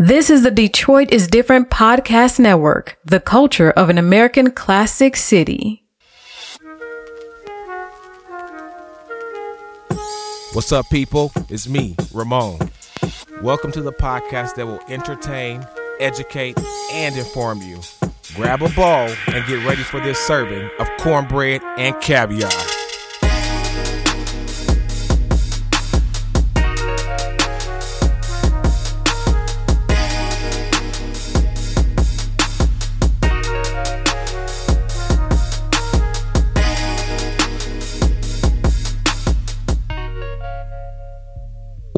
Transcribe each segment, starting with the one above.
This is the Detroit is Different podcast network, the culture of an American classic city. What's up, people? It's me, Ramon. Welcome to the podcast that will entertain, educate, and inform you. Grab a bowl and get ready for this serving of cornbread and caviar.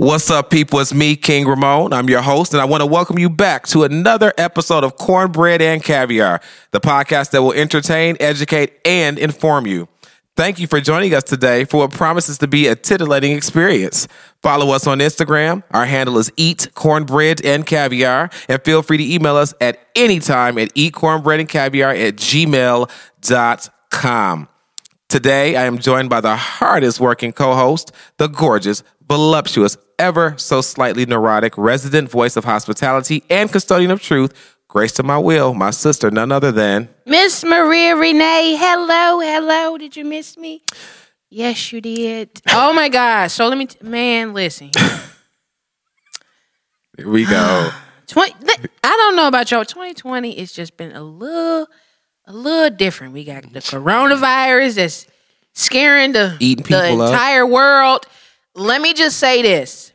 What's up, people? It's me, King Ramon. I'm your host, and I want to welcome you back to another episode of Cornbread and Caviar, the podcast that will entertain, educate, and inform you. Thank you for joining us today for what promises to be a titillating experience. Follow us on Instagram. Our handle is Eat Cornbread and Caviar, and feel free to email us at any time at eatcornbreadandcaviar at gmail.com. Today, I am joined by the hardest working co host, the gorgeous, voluptuous, ever so slightly neurotic resident voice of hospitality and custodian of truth, grace to my will, my sister, none other than Miss Maria Renee. Hello, hello. Did you miss me? Yes, you did. Oh my gosh. So let me, t- man, listen. Here we go. 20, I don't know about y'all. 2020, it's just been a little, a little different. We got the coronavirus that's scaring the, Eating the people up. entire world. Let me just say this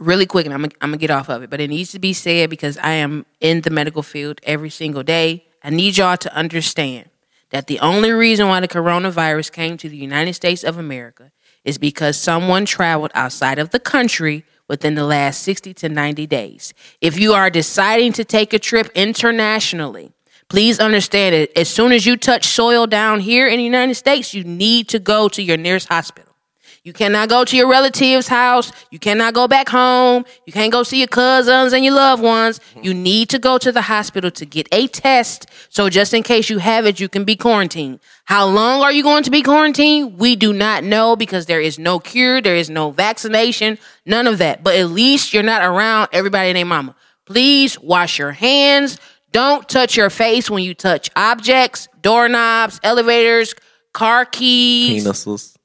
really quick, and I'm, I'm gonna get off of it, but it needs to be said because I am in the medical field every single day. I need y'all to understand that the only reason why the coronavirus came to the United States of America is because someone traveled outside of the country within the last 60 to 90 days. If you are deciding to take a trip internationally, please understand it. As soon as you touch soil down here in the United States, you need to go to your nearest hospital. You cannot go to your relative's house. You cannot go back home. You can't go see your cousins and your loved ones. You need to go to the hospital to get a test. So just in case you have it, you can be quarantined. How long are you going to be quarantined? We do not know because there is no cure. There is no vaccination. None of that. But at least you're not around everybody and their mama. Please wash your hands. Don't touch your face when you touch objects, doorknobs, elevators, car keys Penises.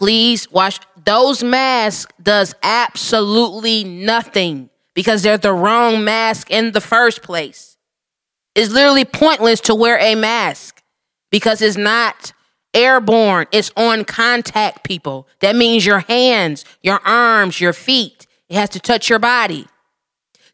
Please wash. Those masks does absolutely nothing because they're the wrong mask in the first place. It's literally pointless to wear a mask because it's not airborne. It's on contact people. That means your hands your arms your feet it has to touch your body.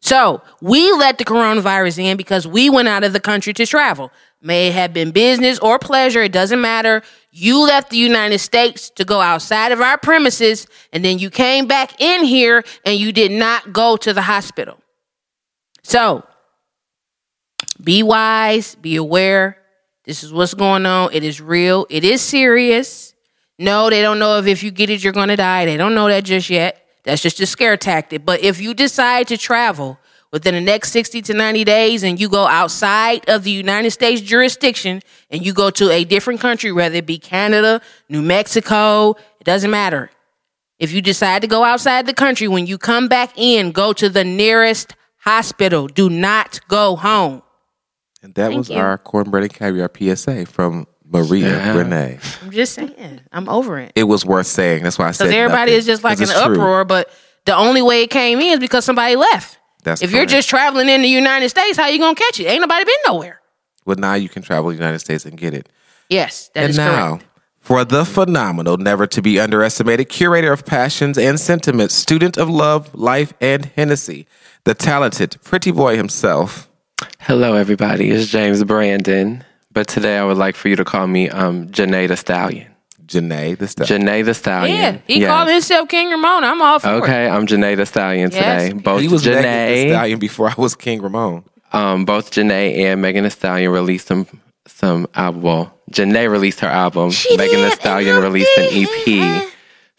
So we let the coronavirus in because we went out of the country to travel. May have been business or pleasure, it doesn't matter. You left the United States to go outside of our premises, and then you came back in here and you did not go to the hospital. So be wise, be aware. This is what's going on. It is real, it is serious. No, they don't know if if you get it, you're going to die. They don't know that just yet. That's just a scare tactic. But if you decide to travel within the next 60 to 90 days and you go outside of the United States jurisdiction and you go to a different country, whether it be Canada, New Mexico, it doesn't matter. If you decide to go outside the country, when you come back in, go to the nearest hospital. Do not go home. And that Thank was you. our cornbread and caviar PSA from Maria Yeah. Renee. I'm just saying. I'm over it. It was worth saying. That's why I said Because everybody nothing. is just like 'Cause an it's true. uproar, but the only way it came in is because somebody left. That's if you're just traveling in the United States, how you gonna catch it? Ain't nobody been nowhere. Well, now you can travel to the United States and get it. Yes, that and is now, correct. for the phenomenal, never to be underestimated curator of passions and sentiments, student of love, life, and Hennessy, the talented pretty boy himself. Hello, everybody. It's Jaymes Brandon. But today I would like for you to call me um, Jhené the Stallion. Jhené, the stuff. Jhené the Stallion. Yeah, he Yes. called himself King Ramon. I'm all for it. Okay, I'm Jhené the Stallion Yes. today. Both he was Megan Thee Jhené, Stallion before I was King Ramon. um, both Jhené and Megan Thee Stallion released some some album. Well, Jhené released her album. She Megan Thee Stallion released an did. EP.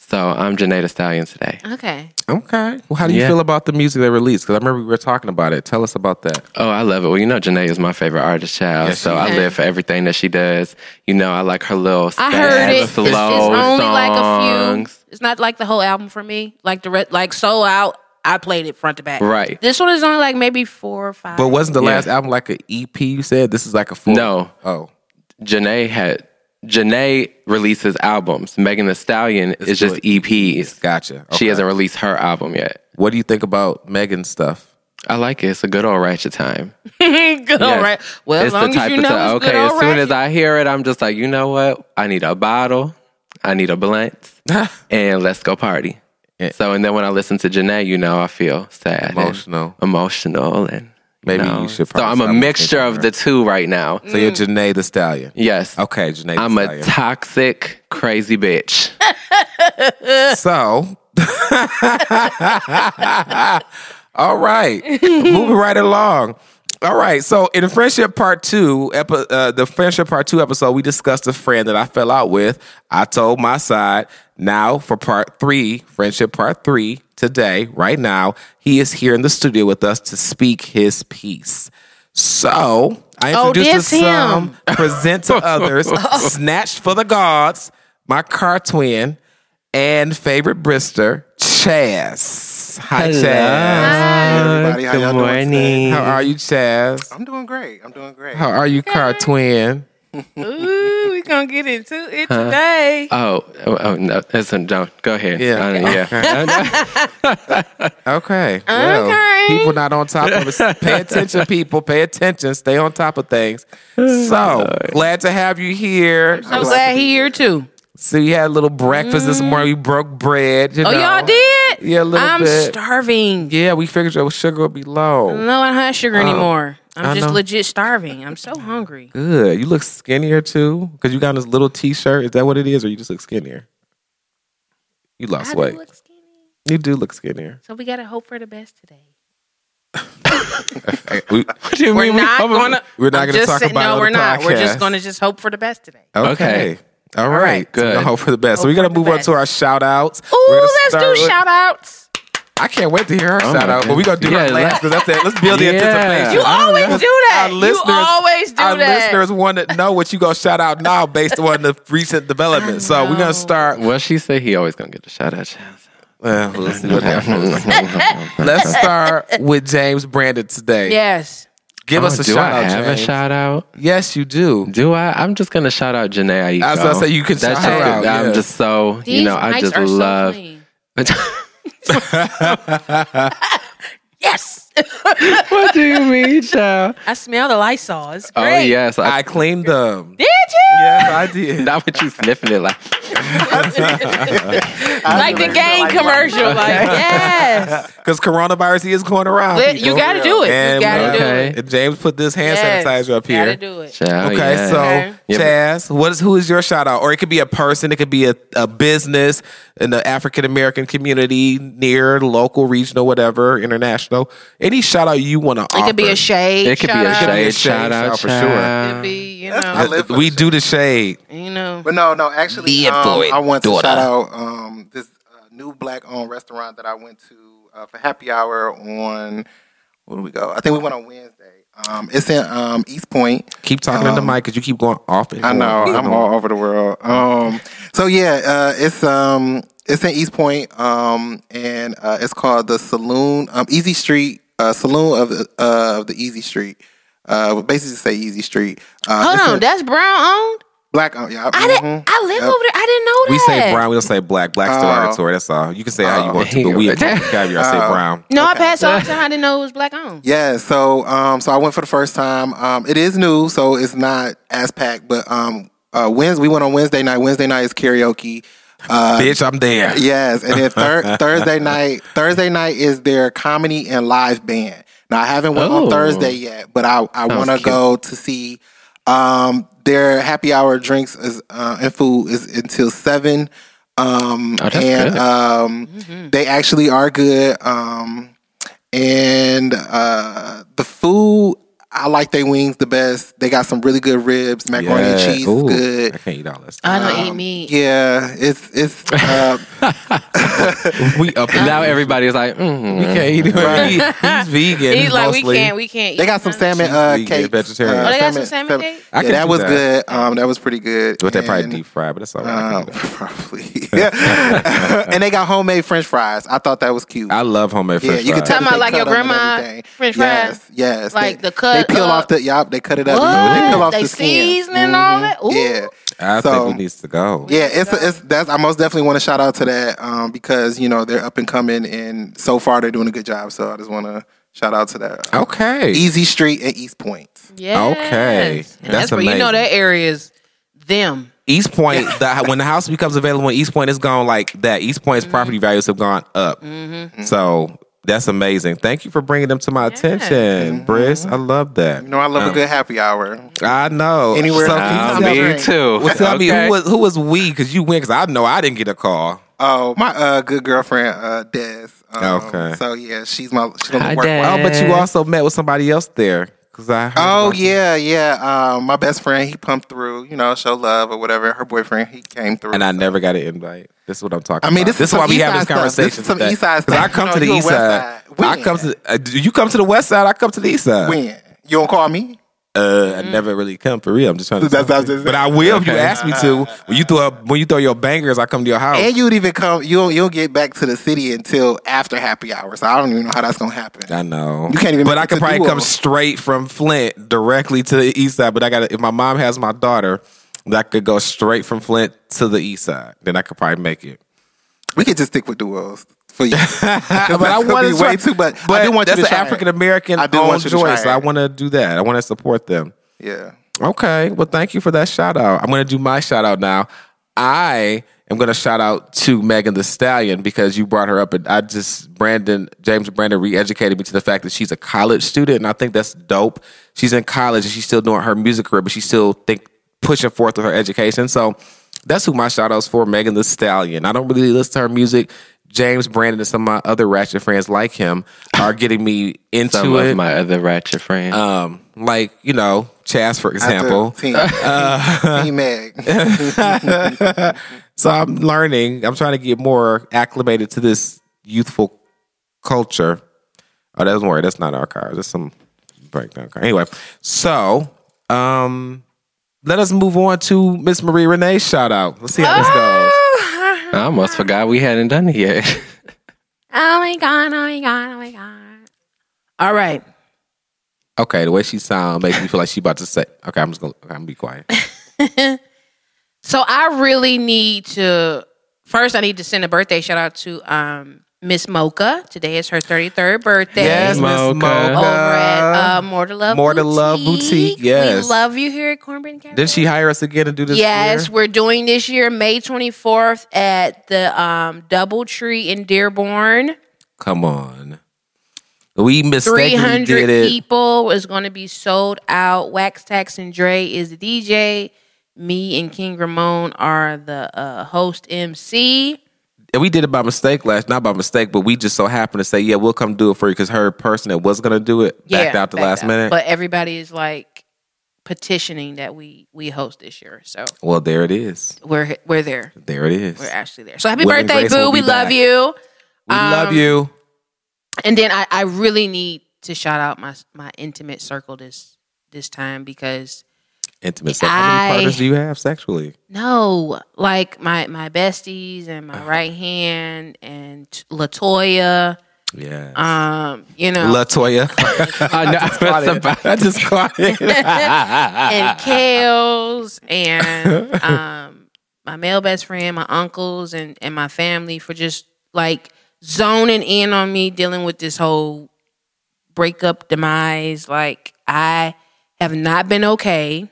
So I'm Jhené the Stallion today. Okay. Okay. Well, how do you Yeah. feel about the music they released? Because I remember we were talking about it. Tell us about that. Oh, I love it. Well, you know, Jhené is my favorite artist, child. Yes, so I live for everything that she does. You know, I like her little. I heard it. It's, slow it's only like a few. songs. It's not like the whole album for me. Like the re- like Souled Out. I played it front to back. Right. This one is only like maybe four or five. But wasn't the Yeah. last album like an EP? You said this is like a full. No. Oh, Jhené had Jhené releases albums. Megan Thee Stallion is just doing EPs. gotcha. She hasn't released her album yet. What do you think about Megan's stuff? I like it. It's a good old ratchet time. good, all Yes. right. Well, as long the as type you of know, time. it's Okay, as soon right. as I hear it, I'm just like, you know what? I need a bottle. I need a blunt, and let's go party. Yeah. So, and then when I listen to Jhené, you know, I feel sad, and Emotional. emotional, and Maybe know. you should So I'm a mixture of the two right now. So you're mm. Jhené the Stallion. Yes. Okay, Jhené. The I'm a toxic, crazy bitch. So, all right, moving right along. All right, so in the friendship part two, epi- uh, the friendship part two episode, we discussed a friend that I fell out with. I told my side. Now for part three, friendship part three, today, right now, he is here in the studio with us to speak his piece. So I Oh, introduced to this some, him. present to others, snatched for the gods, my car twin and favorite Brister, Chaz. Hi, Chaz. everybody. How Good y'all doing today? morning. How are you, Chaz? I'm doing great. I'm doing great. How are you, car twin? Ooh, we gonna get into it today. Oh, oh, oh no! Listen, don't go ahead. Yeah. Yeah. Okay. Well, Okay. people not on top of it. Pay attention, people. Pay attention. Stay on top of things. So glad to have you here. I'm glad he here too. So you had a little breakfast this morning. Mm. We broke bread. You Oh, know. y'all did? Yeah, a little I'm bit. starving. Yeah, we figured your sugar would be low. No, I don't have sugar oh. anymore. I'm I just know. legit starving. I'm so hungry. Good. You look skinnier too because you got this little t-shirt. Is that what it is, or you just look skinnier? You lost I do weight. look skinny. You do look skinnier. So we gotta hope for the best today. We- what do you We're mean we not cover- gonna. We're not I'm gonna just talk saying- about it No, on we're the not. We're just gonna just hope for the best today. okay. Okay. All right. right. So we're Good. hope for the best. so oh, we're gonna for the move on to our shout outs. Ooh, let's do shout outs. I can't wait to hear her Oh shout out. But we're gonna do goodness. her last because that's it. Let's build the Yeah. anticipation. You always do that. Our listeners, you always do our that. listeners want to know what you gonna shout out now based on the recent developments. So we're gonna start. Well, she said he always gonna get the shout out. Chance. Well, we'll see what happens. Let's start with Jaymes Brandon today. Yes. Give oh, us Oh, a do shout I out. have Jaymes. a shout out? Yes, you do. Do I? I'm just gonna shout out Jhené Aiko. I was gonna say you could That's shout her just- out, I'm yes. just so These you know. I just are so love. clean. Yes. what do you mean, child? I smell the Lysol. It's Oh great. yes, I, I cleaned them. Did you? Yes, I did. not with you sniffing it like. Like the game commercial. Like, yes. Because coronavirus is going around. Lit- You got to do it. And, You got to do it. Jaymes put this hand Yes. sanitizer up here. Gotta do it. Child, Okay, yeah. so Okay. Chaz, what is who is your shout out? Or it could be a person, it could be a, a business in the African American community, near, local, regional, whatever, international. Any shout out you want to offer? It could be a shade. It could be a shout out. shade shade shout out shout for sure. child. could be, you know, I live We do the shade. you know. But no, no. Actually, um, for I want to daughter. shout out um, this uh, new black-owned restaurant that I went to uh, for happy hour on. Where do we go? I think we went on Wednesday. Um, it's in um, Eastpointe. Keep talking in the Um, mic because you keep going off. and I know. I'm all over the world. Um, so yeah, uh, it's um, it's in Eastpointe, um, and uh, it's called the Saloon, um, Easy Street, uh, Saloon of the uh, of the Easy Street. Uh, basically say Easy Street. Uh, Hold on, in that's brown owned. black. Uh, yeah, I didn't. I live over there. I didn't know that. We say brown, we don't say black. Black's Oh. derogatory. That's all. You can say how you Oh. want to, but we caviar say Oh. brown. No, I Okay. passed all the time. I didn't know it was black owned. Yeah, so um, so I went for the first time. Um, it is new, so it's not as packed. But um, uh, Wednesday we went on Wednesday night. Wednesday night is karaoke. Uh, Bitch, I'm there. Yes, and then thir- Thursday night. Thursday night is their comedy and live band. Now I haven't went Oh. on Thursday yet, but I I want to go to see. Um, their happy hour drinks is, uh, and food is until seven. Um, Oh, that's and good. um, they actually are good. Um, and uh, the food I I like their wings the best. They got some really good ribs. Macaroni and Yeah. cheese is good. I can't eat all this. I don't eat meat. Yeah, it's it's. Uh, we up and now down. everybody's like, mm, We can't eat it. He- He's vegan. He's like we can't. We can't. Eat. They eat got some salmon uh, She's cake. vegetarian. Oh, they got some salmon cake? I Yeah, that was that. good. Um, that was pretty good. But they probably And, deep fried, but it's all right. I Uh, can do probably. Yeah. and they got homemade French fries. I thought that was cute. I love homemade yeah, French you can tell Talking that about like your cut 'em and grandma. French fries? Yes, Like the cut They peel up- off the. Yup, they cut it up. What? They peel off They the skin. season and all that? Ooh. Yeah. I So- think we needs to go. Yeah, it's it's that's I most definitely want to shout out to that um, because you know they're up and coming and so far they're doing a good job. So I just want to shout out to that. Okay. Easy Street and Eastpointe. Yeah. Okay. And That's that's where you know that area is them. Eastpointe, the, when the house becomes available in Eastpointe, it's gone like that. Eastpointe's Mm-hmm. property values have gone up. So that's amazing. Thank you for bringing them to my attention, Briss. I love that. You know I love a good happy hour. I know. Anywhere So, else. can you Easy tell me- me too. well, tell me who was who was we? Because you went, Because I know I didn't get a call. Oh, my uh, good girlfriend uh, Des. Um, Okay. So yeah, she's my she's gonna Hi, work. Des. Oh, but you also met with somebody else there. Because I. heard Oh about- yeah, yeah. Um, my best friend, he pumped through. You know, show love or whatever. Her boyfriend, he came through. And I so. never got an invite. This is what I'm talking I mean, about. this is is why we have this Side stuff. This is some today. East Side 'Cause I come to the east side. Side. I come to. Uh, do you come to the west side? I come to the east side. when you don't call me. Uh, I never really come for real. I'm just trying to. That's- that's just- but I will if you ask me to. When you throw up, when you throw your bangers, I come to your house. And you'd even come. You'll you'll get back to the city until after happy hour. So I don't even know how that's gonna happen. I know. You can't even But make I it could probably Duo. come straight from Flint directly to the east side. But I got if my mom has my daughter, that could go straight from Flint to the east side. Then I could probably make it. We could just stick with duos for you. but I want to way too. But, I do want you that's to an. African American owned want you to try choice. it. I want to do that. I want to support them. Yeah. Okay. Well, thank you for that shout out. I'm going to do my shout out now. I am going to shout out to Megan Thee Stallion because you brought her up. And I just, Brandon, Jaymes Brandon re educated me to the fact that she's a college student. And I think that's dope. She's in college and she's still doing her music career, but she's still think pushing forth with her education. So that's who my shout out's for Megan Thee Stallion. I don't really listen to her music. Jaymes Brandon and some of my other ratchet friends like him are getting me into Some it. of my other ratchet friends. um, like, you know, Chaz, for example. Team, Uh, team Meg. So I'm learning. I'm trying to get more acclimated to this youthful culture. Oh, don't worry. That's not our car. That's some breakdown car. Anyway, so um, let us move on to Miss Marie Renee's shout out. Let's see how this goes. I almost forgot we hadn't done it yet. Oh my god! Oh my god! Oh my god! All right. Okay, the way she sounds makes me feel like she about to say. Okay, I'm just gonna. Okay, I'm gonna be quiet. So I really need to first. I need to send a birthday shout out to um, Miss Mocha. Today is her thirty third birthday. Yes, Miss Mocha. Mocha. Over at uh, More to Love More to Boutique. Love Boutique, yes. We love you here at Cornbread and Did she hire us again to do this? Yes, year? we're doing this year, May 24th at the um, Doubletree in Dearborn. Come on. We mistakenly 300 did it. people is going to be sold out. Wax Tax and Dre is the DJ. Me and King Ramon are the uh, host MC. And we did it by mistake last, not by mistake, but we just so happened to say, yeah, we'll come do it for you because her person that was gonna do it backed out the backed last out. minute. But everybody is like petitioning that we we host this year. So well, there it is. we're we're there. There it is. We're actually there. So happy Will birthday, Boo. We love you. we love um, you. And then I, I really need to shout out my my intimate circle this this time because Intimate sex. How many I- partners do you have sexually? no, like my my besties and my right hand and Latoya, Yeah. um, you know, Latoya. I know. Caught it. I just caught it. and Kales and um my male best friend, my uncles and and my family for just like zoning in on me dealing with this whole breakup demise. Like I have not been okay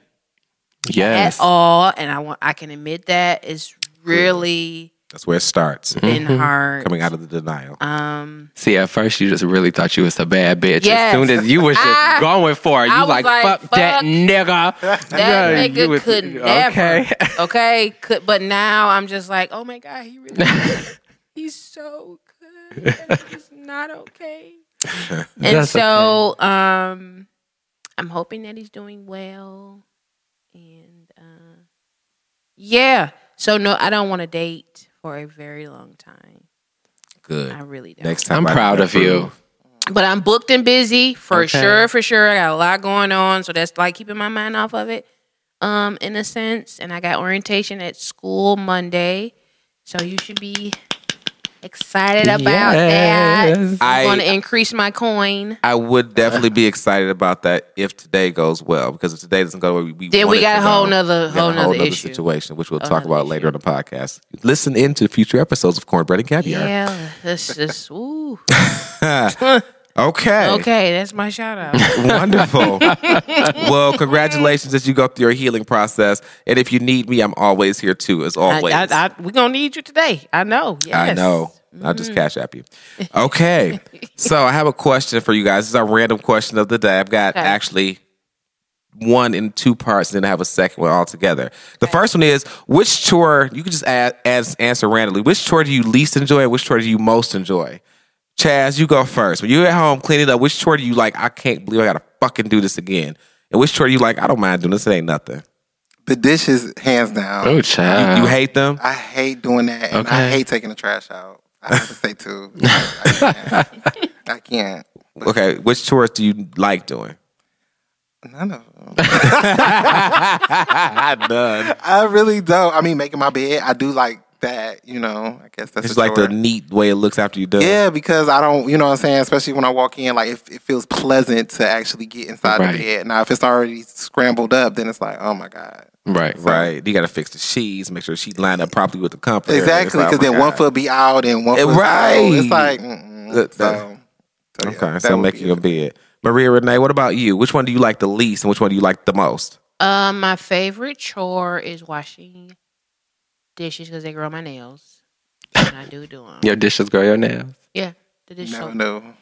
yes. at all, and I want I can admit that it's really That's where it starts. been hard. Coming out of the denial. Um, See, at first you just really thought you was a bad bitch. Yes. As soon as you was just I- going for it, I you was like, like, fuck, that fuck nigga. that Yeah, you nigga was- could never. Okay. Okay, could but now I'm just like, oh my god, he really, he's so good. and He's not okay. and That's so, um, I'm hoping that he's doing well. And uh, yeah, so no, I don't want to date for a very long time. Good. I really don't. Next time, I'm I proud of you. But I'm booked and busy for Okay. sure, for sure. I got a lot going on, so that's like keeping my mind off of it, um, in a sense. And I got orientation at school Monday, so you should be excited about that. Yes. I- I'm going to increase my coin. I would definitely be excited about that if today goes well. Because if today doesn't go well, we Then we got a whole go, nother, whole a nother nother issue. situation, which we'll Whole talk nother about later on the podcast. Listen into future episodes of Cornbread and Caviar. Yeah, this just ooh. Okay. Okay, that's my shout out. Wonderful. well, congratulations as you go through your healing process. And if you need me, I'm always here too, as always. I, I, I, we're gonna need you today. I know. Yes. I know. I'll just mm-hmm. cash app you. Okay. so I have a question for you guys. This is our random question of the day. I've got Okay. actually one in two parts, and then I have a second one all together. The first one is which chore, you can just add, add, answer randomly. Which chore do you least enjoy and which chore do you most enjoy? Chaz, you go first. When you're at home cleaning up, which chore do you like? I can't believe I gotta fucking do this again. And which chore do you like? I don't mind doing this. It ain't nothing. The dishes, hands down. Oh, child. You hate them? I hate doing that, and I hate taking the trash out. I have to say too. I can't. I can't. Okay. Which chores do you like doing? None of them. None. I really don't. I mean, making my bed, I do like that. You know, I guess that's It's a like the neat way it looks after you done. Yeah, because I don't, you know what I'm saying? Especially when I walk in, like, it, it feels pleasant to actually get inside Right. the bed. Now, if it's already scrambled up, then it's like, oh my God. Right. Right. You got to fix the sheets, make sure the sheet lined up properly with the comforter. Exactly, It's like, because oh my then one foot be out and one Eh, foot right. It's like. So, so, Okay, that so would making a bed. Maria Renee, what about you? Which one do you like the least and which one do you like the most? Um, my favorite chore is washing dishes because they grow my nails. And I do do them. Your dishes grow your nails. Yeah, the dish No, soap. know.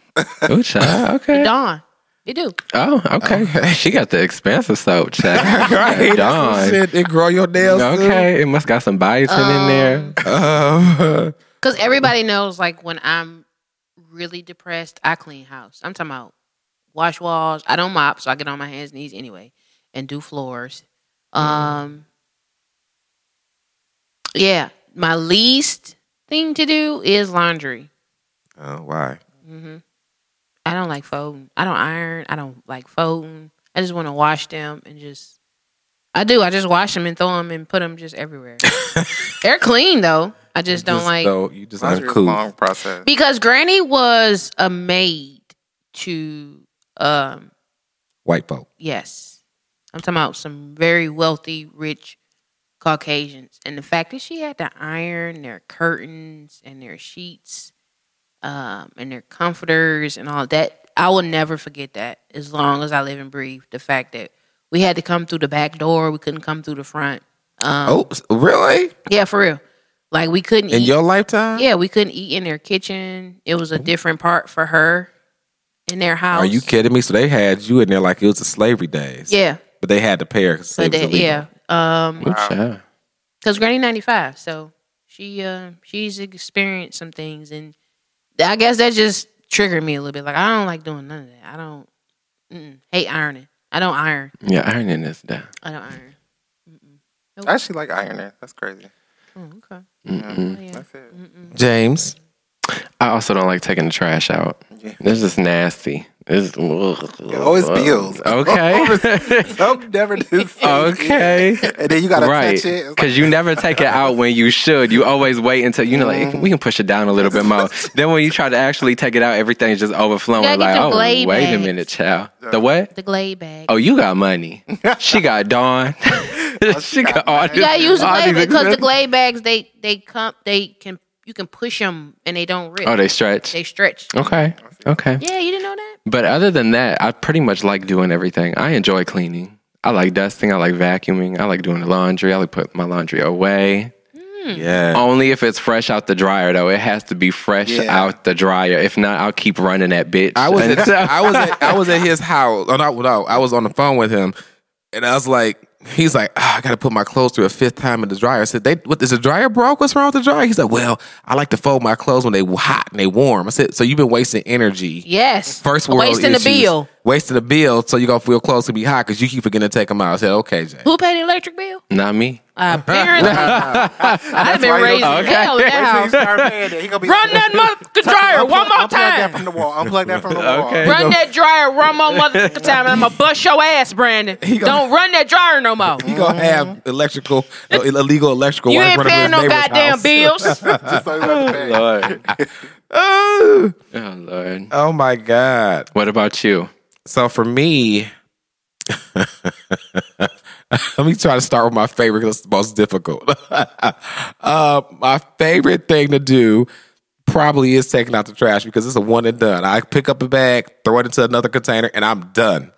Oh, child. Okay. Dawn. They do. Oh, okay. She got the expensive soap, child. Right. Dawn. It grow your nails. Okay. It must got some biotin in there. Um, Because everybody knows, like, when I'm really depressed, I clean house. I'm talking about wash walls. I don't mop, so I get on my hands and knees anyway and do floors. Um, yeah, my least thing to do is laundry. oh, why? I don't like folding. I don't iron. I don't like folding. I just want to wash them and just. I do. I just wash them and throw them and put them just everywhere. They're clean though. I just don't like so you just Laundry is a uncool. long process. because Granny was a maid to um White folk. yes. I'm talking about some very wealthy, rich Caucasians. And the fact that she had to iron their curtains and their sheets, um, and their comforters and all that, I will never forget that as long as I live and breathe. The fact that we had to come through the back door, we couldn't come through the front. Um, Oh, really? yeah, for real. Like we couldn't eat In eat. your lifetime? yeah, we couldn't eat in their kitchen. It was a different part for her in their house. Are you kidding me? So they had you in there like it was the slavery days. Yeah, But they had to pay her. but they, yeah. Um, child. because Granny ninety five, so she uh she's experienced some things, and I guess that just triggered me a little bit. Like I don't like doing none of that. I don't hate ironing. I don't iron. Yeah, ironing is down. I don't iron. I actually like ironing. That's crazy. Oh, okay. Mm-mm. Oh, yeah. That's it. Jaymes. I also don't like taking the trash out. Yeah. It's just nasty. It's always bills. Okay. Some never do. okay. And then you gotta Right, touch it. It's like, because you never take it out when you should. You always wait until you know, like mm-hmm. we can push it down a little bit more. then when you try to actually take it out, everything's just overflowing. You gotta Like, the oh, Glade wait a minute, child. The what? The Glade bag. Oh, you got money. she got Dawn. Oh, she got all you gotta use the all Glade bag because the expensive- Glade bags they they come they can you can push them and they don't rip. Oh, they stretch. they stretch. Okay. Okay. Yeah, you didn't know that. But other than that, I pretty much like doing everything. I enjoy cleaning. I like dusting. I like vacuuming. I like doing the laundry. I like putting my laundry away. Hmm. Yeah. Only if it's fresh out the dryer, though. It has to be fresh Yeah. out the dryer. If not, I'll keep running that bitch. I was at, I was at, I was at his house. Oh no, no, I was on the phone with him, and I was like, he's like, "Ah, I got to put my clothes through a fifth time in the dryer. I said, "They, what is the dryer broke? What's wrong with the dryer?" He's like, "Well, I like to fold my clothes when they hot and they warm." I said, "So you've been wasting energy." Yes. First world Wasting the bill. Wasting the bill, so you gonna feel clothes to be hot because you keep forgetting to take them out. I said, "Okay, Jay." Who paid the electric bill? Not me. Apparently. I've been why you raising hell in Wait that house. start paying it. Be Run that mother dryer one more Unplug that time. from the wall. Unplug that from the wall. Okay. Run that dryer one more motherfucking time, and I'm gonna bust your ass, Brandon. gonna- Don't run that dryer no more. He gonna have electrical, uh, illegal electrical. You work ain't running paying his no neighbor's goddamn house. bills. Just so you have to pay. Lord. Oh, Oh Lord. oh my god! What about you? So for me, let me try to start with my favorite because it's the most difficult. uh, my favorite thing to do probably is taking out the trash because it's a one and done. I pick up a bag, throw it into another container, and I'm done.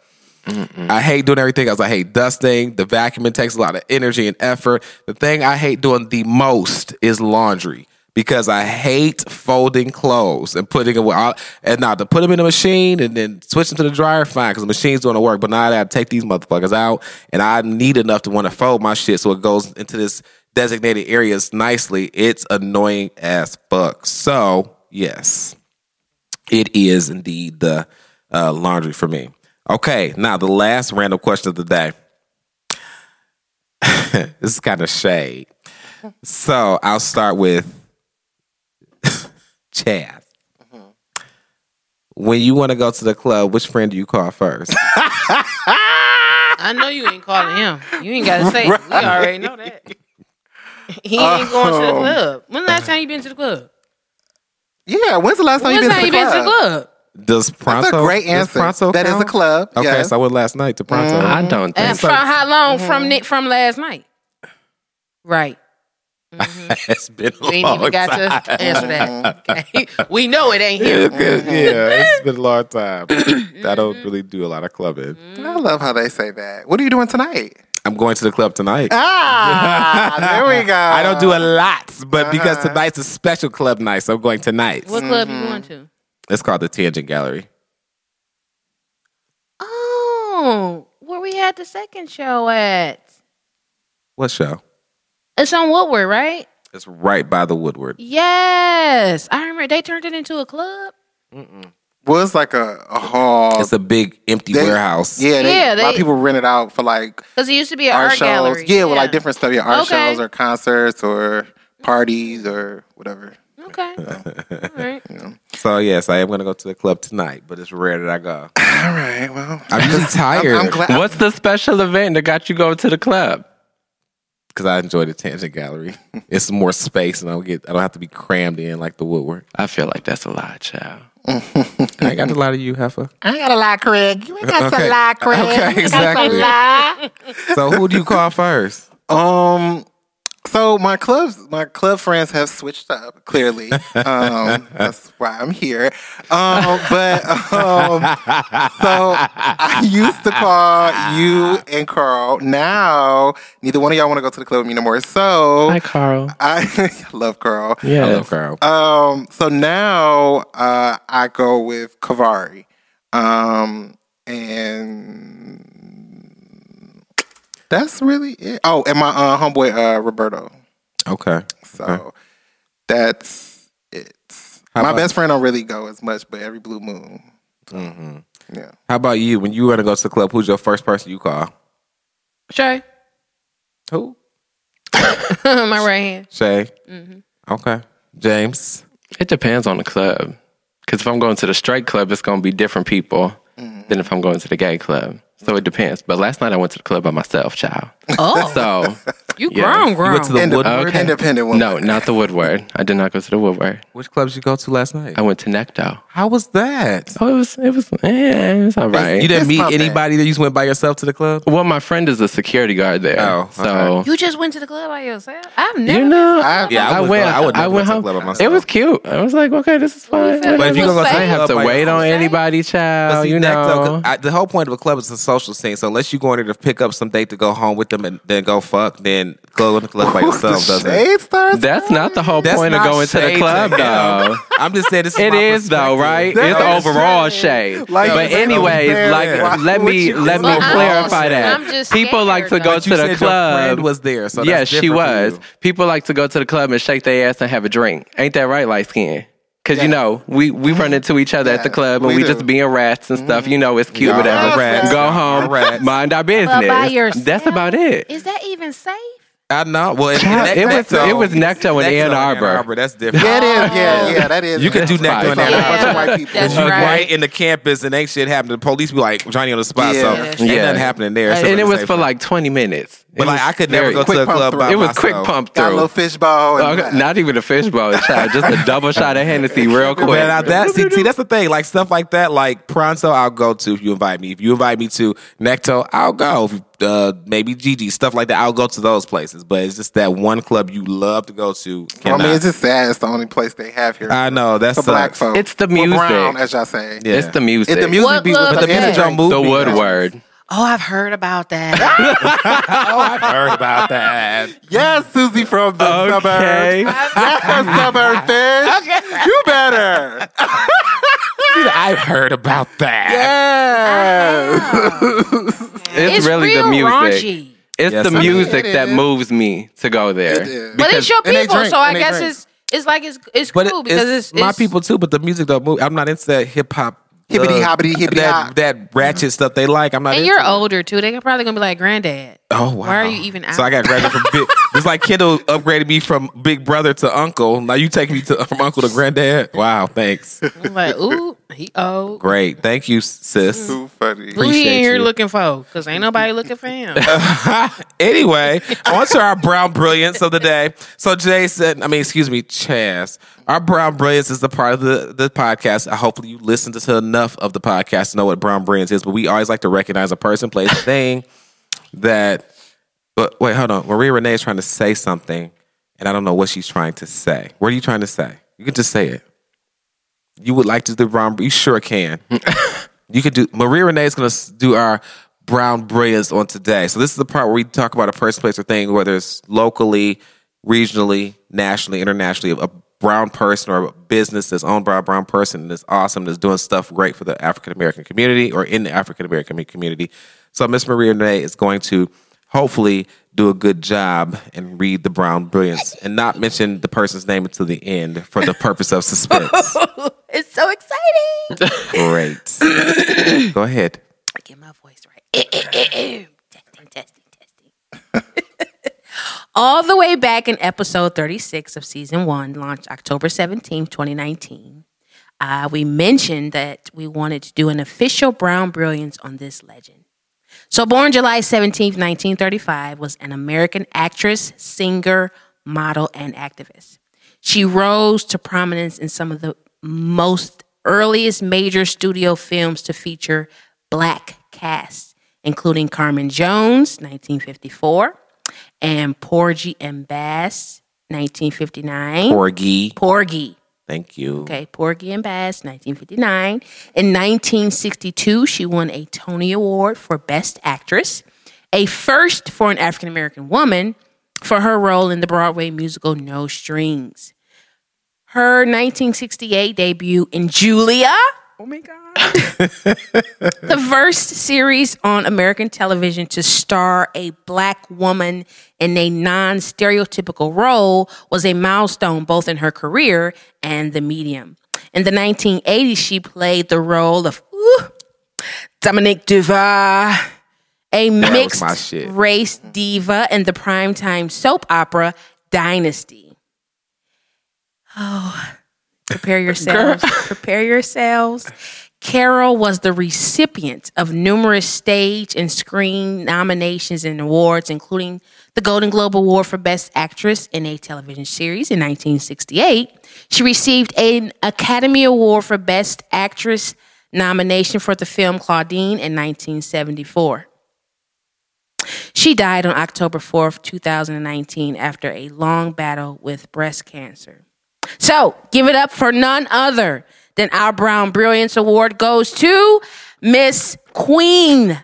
I hate doing everything else. I hate dusting. The vacuuming takes a lot of energy and effort. The thing I hate doing the most is laundry because I hate folding clothes and putting them. And now to put them in the machine and then switch them to the dryer, fine, because the machine's doing the work. But now I gotta take these motherfuckers out, and I need enough to want to fold my shit so it goes into this designated areas nicely. It's annoying as fuck. So yes, it is indeed the uh, laundry for me. Okay, now the last random question of the day. this is kind of shade. So I'll start with Chaz. Mm-hmm. When you want to go to the club, which friend do you call first? I know you ain't calling him. You ain't gotta say. it. We already know that. He ain't going to the Um, club. When the last time you been to the club? Yeah, when's the last time When's you the been time to you the been to the club? club? Does Pronto? That's a great does answer. Pronto That is count? a club. Okay, yes. so I went last night to Pronto. Mm-hmm. I don't think And so. from how long from mm-hmm. Nick from last night? Right. it's been a We ain't long even got time. to answer that. Okay. We know it ain't him. yeah, it's been a long time. I don't really do a lot of clubbing. I love how they say that. What are you doing tonight? I'm going to the club tonight. Ah, there we go. I don't do a lot, but because Uh-huh. tonight's a special club night, so I'm going tonight. What club Mm-hmm. you going to? It's called the Tangent Gallery. Oh, where we had the second show at? What show? It's on Woodward, right? It's right by the Woodward. Yes, I remember they turned it into a club. Was like a, a hall. It's a big empty They- warehouse. Yeah, they, Yeah, a lot of people rent it out for like Because it used to be an art, art, shows. gallery. Yeah, with like different stuff. Yeah, art Okay. shows or concerts or parties or whatever. Okay. All right. So yes, I am going to go to the club tonight, but it's rare that I go. All right, well, I'm just tired I'm glad. What's the special event that got you going to the club? Because I enjoy the Tangent Gallery. It's more space, and I don't get I don't have to be crammed in like the Woodward. I feel like that's a lot, child. I got a lot of you, Heffa. I ain't got a lot, Craig. You ain't got Okay. to lie, Craig. Okay, exactly. lie. So who do you call first? Um, so my clubs, my club friends have switched up. Clearly, um, that's why I'm here. Um, but um, so I used to call you and Carl. Now neither one of y'all want to go to the club with me no more. So Hi, Carl. I love Carl. Yeah. I love Carl. Um, so now uh, I go with Kavari. Um, and that's really it. Oh, and my uh, homeboy uh, Roberto. Okay. So Okay. that's it. How my about- best friend don't really go as much, but every blue moon. Mm-hmm. Yeah. How about you? When you want to go to the club, who's your first person you call? Shay, Who? my right hand. Shay. Okay. Jaymes. It depends on the club. Because if I'm going to the straight club, it's going to be different people than if I'm going to the gay club. So it depends. But last night I went to the club by myself, child. Oh, So you Yeah. grown, You grown. went to the Inde- Woodward. Okay. Independent woman. no, not the Woodward. I did not go to the Woodward. Which clubs did you go to last night? I went to Necto. How was that? Oh, it was it was yeah, it was all right. You didn't It's meet not bad. anybody that you just went by yourself to the club? well, my friend is a security guard there. Oh, so you just went to the club by yourself? I've never. you know, I- Yeah, I I would- went. I would never I went went to the home. club by myself. It was cute. I was like, okay, this is fine. feel But if you gonna go to Safe. I have to wait on anybody, child. you Necto, know. 'cause I, the whole point of a club is to social scene. So unless you going there to pick up some date to go home with them and then go fuck, then go to the club by yourself doesn't. Shade starts. That's not the whole That's point of going to the club, though. I'm just saying this. Is It my is though, right? That it's is overall shade. shade. Like, but that's anyways, like Why let me let me clarify that. I'm just People like to go But to you the said your club. was there, so yes, that's she was. People like to go to the club and shake their ass and have a drink. Ain't that right, light skin? Because you know we we run into each other at the club and we we, just being rats and stuff. You know, it's cute, Y'all whatever. are rats. Go home, are rats. mind our business. But by That's about it. Is that even safe? I know. Well, if Child, it was- it was Necto in Ann Arbor. That's different. Yeah, it is. Yeah, yeah, that is. You can do That's Necto in. Ann It's a Arbor. white people. That's You right. right in the campus and ain't shit happening. The police be like Johnny on the spot, so Yeah. ain't Yeah. nothing happening there. So and it was for like 20 minutes. It But like I could never go to quick a club through. by It was myself. quick pump through. Got a little through. fishbowl. and- not even a fishbowl, child. Just a double shot of Hennessy, real quick. Man, now that see, see, that's the thing. Like stuff like that, like Pronto, I'll go to if you invite me. If you invite me to Necto, I'll go. If, uh, maybe Gigi, stuff like that, I'll go to those places. But it's just that one club you love to go to. I mean, it's just sad. It's the only place they have here. I know that's the black sucks. folks. It's the Or music. brown, as y'all say. Yeah. It's the music. If the music What be club But the is music that? don't move the me. Woodward. Oh, I've heard about that. Oh, I've heard about that. Yes, Susie from the Okay. suburbs. Yes, suburb fish. You better. I've heard about that. Yes. It's, it's really real the music. raunchy. It's Yes, the I mean, music it that is. moves me to go there. It is. But it's your people, drink, so I guess drink. it's it's like it's it's But cool it- because it's, it's, my people too. But the music don't move. I'm not into that hip hop. Hippity uh, hoppity, hippity that, that ratchet stuff they like. I'm not. And into you're it. older too. They are probably gonna be like, "Granddad, Oh wow! why are you even out?" So I got graduated from big. It's like Kendall upgraded me from big brother to uncle. Now you take me to from uncle to granddad. Wow, thanks. I'm like, "Ooh, he old." Great, thank you, sis. Mm. Too funny. Who he Appreciate in here you. looking for? Because ain't nobody looking for him. anyway, on to our brown brilliance of the day. So Jason, I mean, excuse me, Chaz. Our brown brilliance is the part of the, the podcast. I Hopefully, you listened to enough of the podcast to know what brown brilliance is. But we always like to recognize a person, place, thing that. But wait, hold on. Maria Renee is trying to say something, and I don't know what she's trying to say. What are you trying to say? You can just say it. You would like to do brown? You sure can. you could do. Maria Renee is going to do our brown brilliance on today. So this is the part where we talk about a first place, or thing, whether it's locally, regionally, nationally, internationally, a brown person or a business that's owned by a brown person that's awesome, that's doing stuff great for the African American community or in the African American community. So Miss Maria Renee is going to hopefully do a good job and read the brown brilliance and not mention the person's name until the end for the purpose of suspense. it's so exciting. Great. Go ahead. Get my voice right. All the way back in episode 36 of season one, launched October 17, 2019, uh, we mentioned that we wanted to do an official Brown Brilliance on this legend. So, born July 17, 1935, was an American actress, singer, model, and activist. She rose to prominence in some of the most earliest major studio films to feature black casts, including Carmen Jones, 1954, and Porgy and Bess, 1959. Porgy. Porgy. Thank you. Okay, Porgy and Bess, 1959. In 1962, she won a Tony Award for Best Actress, a first for an African American woman for her role in the Broadway musical No Strings. Her 1968 debut in Julia. Oh my God. the first series on American television to star a black woman in a non stereotypical role was a milestone both in her career and the medium. In the 1980s, she played the role of ooh, Dominique Duva, a mixed race diva in the primetime soap opera Dynasty. Oh, prepare yourselves. prepare yourselves. Carroll was the recipient of numerous stage and screen nominations and awards, including the Golden Globe Award for Best Actress in a Television Series in 1968. She received an Academy Award for Best Actress nomination for the film Claudine in 1974. She died on October 4th, 2019, after a long battle with breast cancer. So, give it up for none other than our Brown Brilliance Award goes to Miss Queen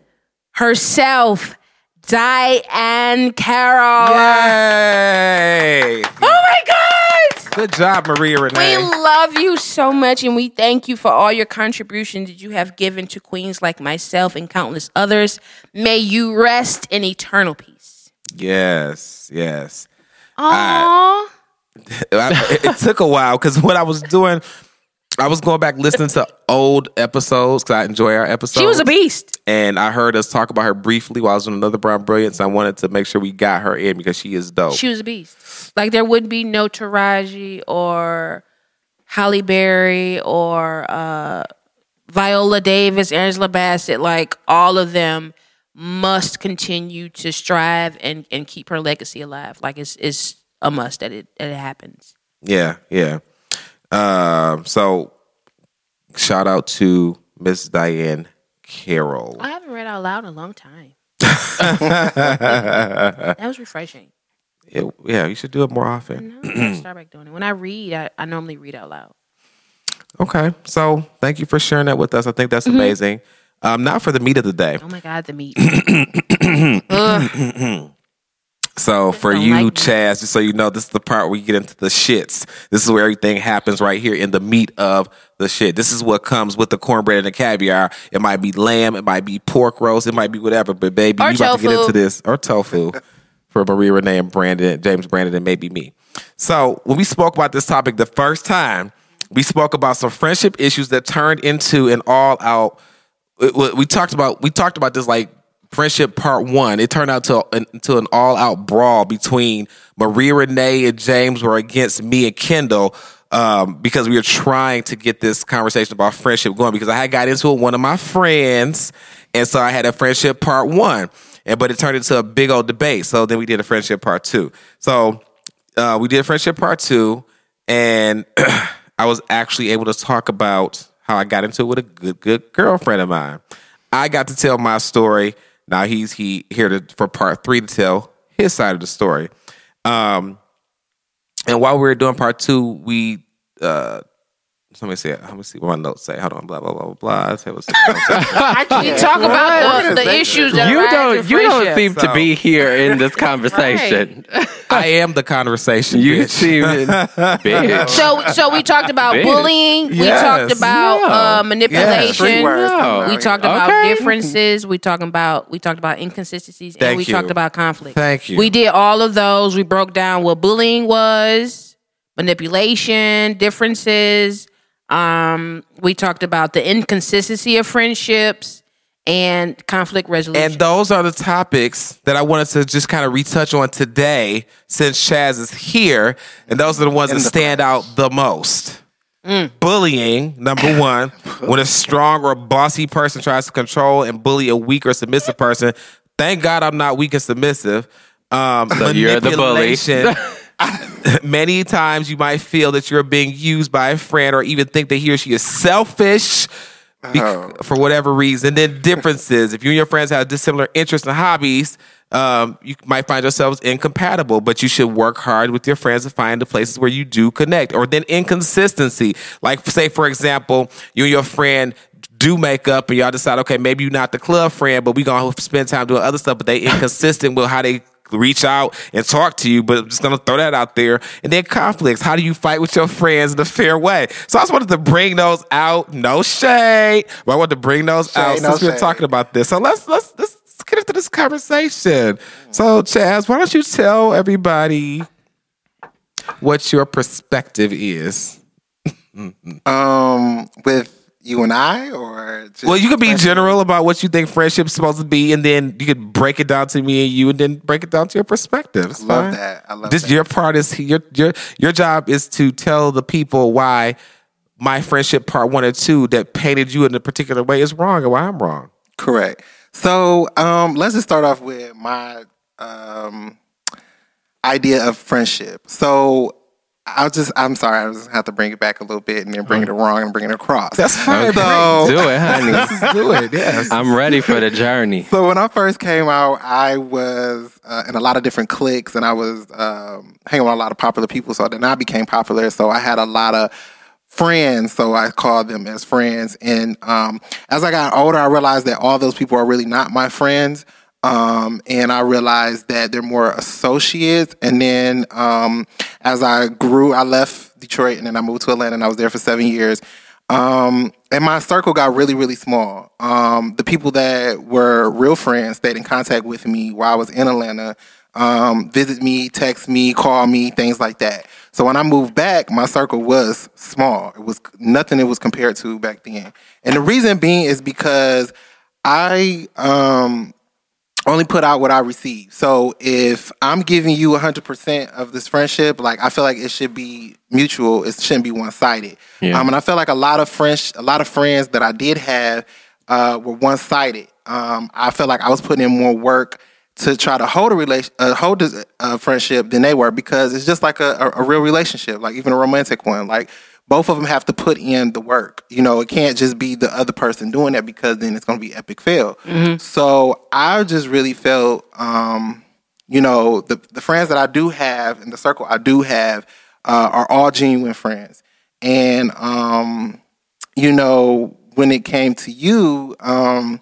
herself, Diahann Carroll. Yay! Oh my God! Good job, Maria Renee. We love you so much and we thank you for all your contributions that you have given to queens like myself and countless others. May you rest in eternal peace. yes, yes. Aww. I- it, took a while because what I was doing, I was going back listening to old episodes because I enjoy our episodes. she was a beast. and I heard us talk about her briefly while I was on another Brown Brilliance. I wanted to make sure we got her in because she is dope. She was a beast. Like there would be no Taraji or Halle Berry or uh, Viola Davis, Angela Bassett. Like all of them must continue to strive and, and keep her legacy alive. Like it's it's a must that it that it happens. yeah, yeah. Um, so shout out to Miss Diahann Carroll. I haven't read out loud in a long time. that was refreshing. It- yeah, you should do it more often. No, start back doing it. When I read, I, I normally read out loud. Okay, so thank you for sharing that with us. I think that's Mm-hmm. amazing. Um, now for the meat of the day. Oh my god, the meat. So for you, like. Chaz, just so you know, this is the part where you get into the shits. This is where everything happens right here in the meat of the shit. This is what comes with the cornbread and the caviar. It might be lamb, it might be pork roast, it might be whatever. But baby, Or you about to get into this or tofu for Maria Renée and Brandon, Jaymes Brandon, and maybe me. So when we spoke about this topic the first time, we spoke about some friendship issues that turned into an all out we talked about we talked about this like friendship part one. It turned out to an, to an all out brawl between Maria Renée and Jaymes were against me and Kendall um, because we were trying to get this conversation about friendship going. Because I had got into it with one of my friends, and so I had a friendship part one, and but it turned into a big old debate. So then we did a friendship part two. So uh, we did a friendship part two, and I was actually able to talk about how I got into it with a good, good girlfriend of mine. I got to tell my story. Now he's he here to, for part three to tell his side of the story. Um, and while we were doing part two, we uh, let me see. Let me see what my notes say. Hold on. Blah blah blah blah blah. Let's see what's- We talk about the, the issues that You don't. You don't friendship. seem to be here in this conversation. I am the conversation. You bitch. seem, bitch. So, so we talked about Bitch. bullying. We talked about No. uh, manipulation. Street words No. We talked about Okay. differences. We talking about we talked about inconsistencies, Thank and we you. talked about conflict. Thank you. We did all of those. We broke down what bullying was, manipulation, differences. Um, we talked about the inconsistency of friendships and conflict resolution. And those are the topics that I wanted to just kind of retouch on today since Chaz is here. And those are the ones that stand out the most. Bullying, number one, when a strong or bossy person tries to control and bully a weak or submissive person. Thank God I'm not weak and submissive. Um, you're the bully. Many times you might feel that you're being used by a friend or even think that he or she is selfish bec- for whatever reason. Then differences. If you and your friends have dissimilar interests and hobbies, um, you might find yourselves incompatible, but you should work hard with your friends to find the places where you do connect. Or then inconsistency. Like, say, for example, you and your friend do make up and y'all decide, okay, maybe you're not the club friend, but we gonna spend time doing other stuff, but they inconsistent with how they reach out and talk to you, but I'm just gonna throw that out there. And then conflicts. How do you fight with your friends in a fair way? So I just wanted to bring those out. No shade, but I wanted to bring those out no since we we're talking talking about this. So let's let's let's get into this conversation. So Chaz, why don't you tell everybody what your perspective is? Um, with you and I, or just Well, you could be general about what you think friendship's supposed to be, and then you could break it down to me and you, and then break it down to your perspective. It's love fine. that. I love this. that. Your part is your your your job is to tell the people why my friendship part one or two that painted you in a particular way is wrong, and why I'm wrong. Correct. So um, let's just start off with my um, idea of friendship. So I'll just, I'm sorry, I just have to bring it back a little bit and then bring it wrong and bring it across. That's fine. So, Do it, honey. Let's do it. Yes. I'm ready for the journey. so when I first came out, I was uh, in a lot of different cliques and I was um, hanging with a lot of popular people. So then I became popular. So I had a lot of friends, so I called them as friends. And um, as I got older, I realized that all those people are really not my friends. Um, and I realized that they're more associates. And then um, as I grew, I left Detroit and then I moved to Atlanta and I was there for seven years. Um, and my circle got really, really small. Um, the people that were real friends stayed in contact with me while I was in Atlanta, um, visit me, text me, call me, things like that. So when I moved back, my circle was small. It was nothing it was compared to back then. And the reason being is because I um, only put out what I receive. So if I'm giving you 100% of this friendship, like I feel like it should be mutual. It shouldn't be one-sided. Yeah. Um, and I feel like a lot of friends, a lot of friends that I did have uh, were one-sided. Um, I felt like I was putting in more work to try to hold a relation, uh, hold a uh, friendship than they were because it's just like a, a, a real relationship, like even a romantic one. Like both of them have to put in the work. You know, it can't just be the other person doing that because then it's going to be epic fail. So I just really felt, um, you know, the the friends that I do have in the circle I do have uh, are all genuine friends, and um, you know, when it came to you, um,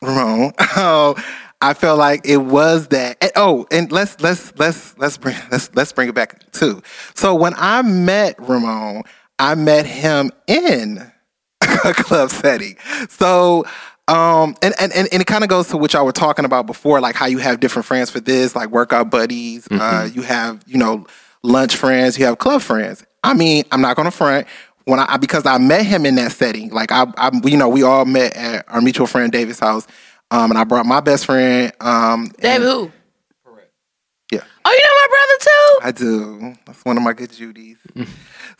Ramon, oh, I felt like it was that. and- oh, and let's let's let's let's bring let's let's bring it back too. So when I met Ramon, I met him in a club setting. So um and and, and, and it kind of goes to what y'all were talking about before, like how you have different friends for this, like workout buddies, uh, you have, you know, lunch friends, you have club friends. I mean, I'm not gonna front. When I because I met him in that setting, like I, I you know, we all met at our mutual friend David's house. Um, and I brought my best friend. Um, David and- who? Yeah. Oh, you know my brother too? I do. That's one of my good Judies.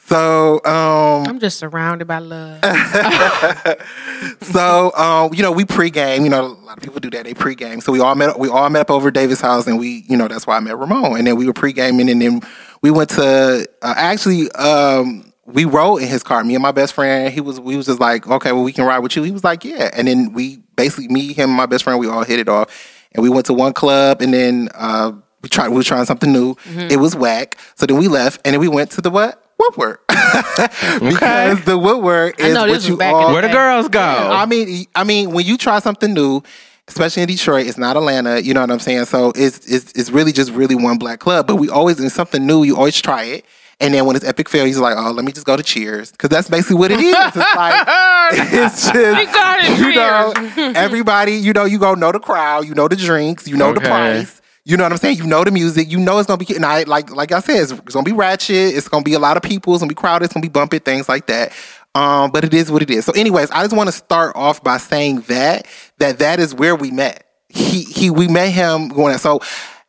so, um, I'm just surrounded by love. so um, you know, we pregame. You know, a lot of people do that. They pregame. So we all met. We all met up over Davis' house, and we, you know, that's why I met Ramon. And then we were pregaming, and then we went to uh, actually. Um, we rode in his car. Me and my best friend. He was. We was just like, okay, well, we can ride with you. He was like, yeah. And then we basically me, him, and my best friend. We all hit it off, and we went to one club, and then uh, we tried. We were trying something new. It was whack. So then we left, and then we went to the what? Woodward. because the Woodward is know what you back all Where the girls go? I mean, I mean, when you try something new, especially in Detroit, it's not Atlanta. You know what I'm saying? So it's it's it's really just really one black club. But we always in something new. You always try it. And then when it's epic fail, he's like, "Oh, let me just go to Cheers," because that's basically what it is. It's like it's just got it, you know everybody. You know, you go know the crowd, you know the drinks, you know the Okay. price. You know what I'm saying? You know the music. You know it's gonna be. And I like like I said, it's, it's gonna be ratchet. It's gonna be a lot of people. It's gonna be crowded. It's gonna be bumpy. Things like that. Um, but it is what it is. So, anyways, I just want to start off by saying that that that is where we met. He he. We met him going. So,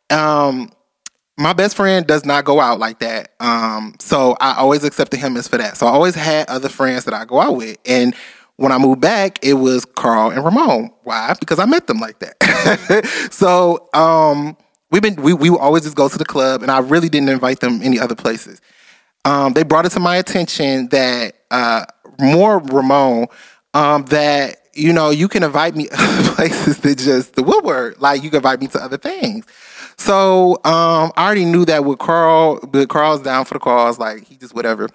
um, my best friend does not go out like that. Um, so I always accepted him as for that. So I always had other friends that I go out with. And when I moved back, it was Carl and Ramon. Why? Because I met them like that. so um, we've been we we would always just go to the club, and I really didn't invite them any other places. Um, they brought it to my attention that uh, more Ramon um, that you know you can invite me other places than just the Woodward. Like you can invite me to other things. So um, I already knew that with Carl, but Carl's down for the cause. Like he just whatever.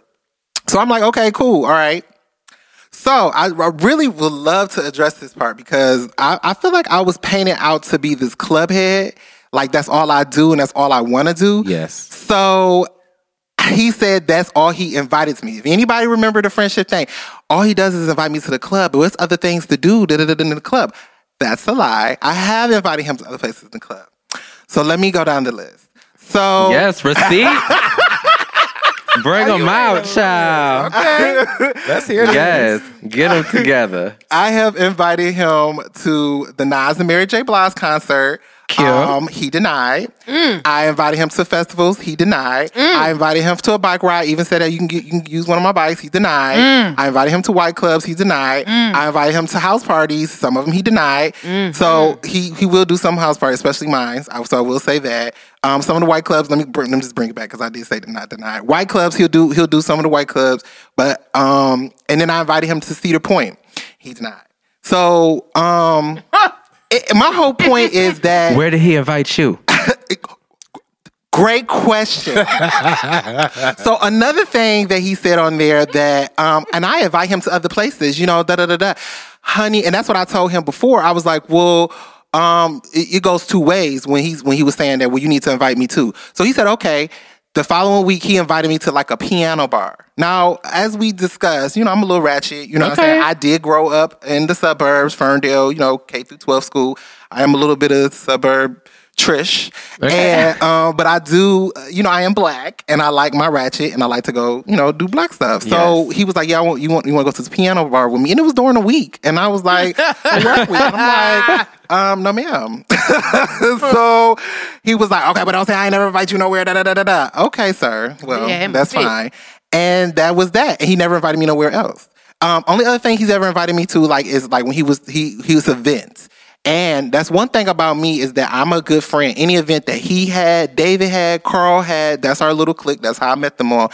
So I'm like, okay, cool, all right. So I, I really would love to address this part because I, I feel like I was painted out to be this club head. Like that's all I do and that's all I want to do. Yes. So he said that's all he invited me. If anybody remember the friendship thing, all he does is invite me to the club. But what's other things to do da, da, da, da, in the club? That's a lie. I have invited him to other places in the club. So let me go down the list. So Yes, receipt. Bring them out, child. Okay. Let's hear this. Yes, get them together. I have invited him to the Nas and Mary J. Blige concert. Cute. Um, he denied. I invited him to festivals. He denied. I invited him to a bike ride. Even said that you can get, you can use one of my bikes. He denied. I invited him to white clubs. He denied. I invited him to house parties. Some of them he denied. So he he will do some house parties, especially mine. So I will say that. Um, some of the white clubs. Let me bring, let me just bring it back because I did say not denied. White clubs. He'll do he'll do some of the white clubs. But um, and then I invited him to Cedar Point. He denied. So um, it- my whole point is that Where did he invite you? Great question. so another thing that he said on there that, um, and I invite him to other places, you know, da da da da, honey, and that's what I told him before. I was like, well, um, it, it goes two ways when he's when he was saying that, well, you need to invite me too. So he said, okay. The following week, he invited me to like a piano bar. Now, as we discussed, you know, I'm a little ratchet. You know what I'm saying? I did grow up in the suburbs, Ferndale, you know, K through 12 school. I am a little bit of suburb Trish. And, um, but I do, uh, you know, I am black and I like my ratchet and I like to go, you know, do black stuff. So he was like, yeah, I want, you want, you want to go to the piano bar with me? And it was during the week. And I was like, "A work week. And I'm like, um, no ma'am. so he was like, okay, but don't say I ain't never invite you nowhere. Da, da, da, da, da. Okay, sir. Well, Yeah, that's fit. fine. And that was that. And he never invited me nowhere else. Um, only other thing he's ever invited me to, like, is like when he was he he was events. And that's one thing about me is that I'm a good friend. Any event that he had, David had, Carl had, that's our little clique. That's how I met them all.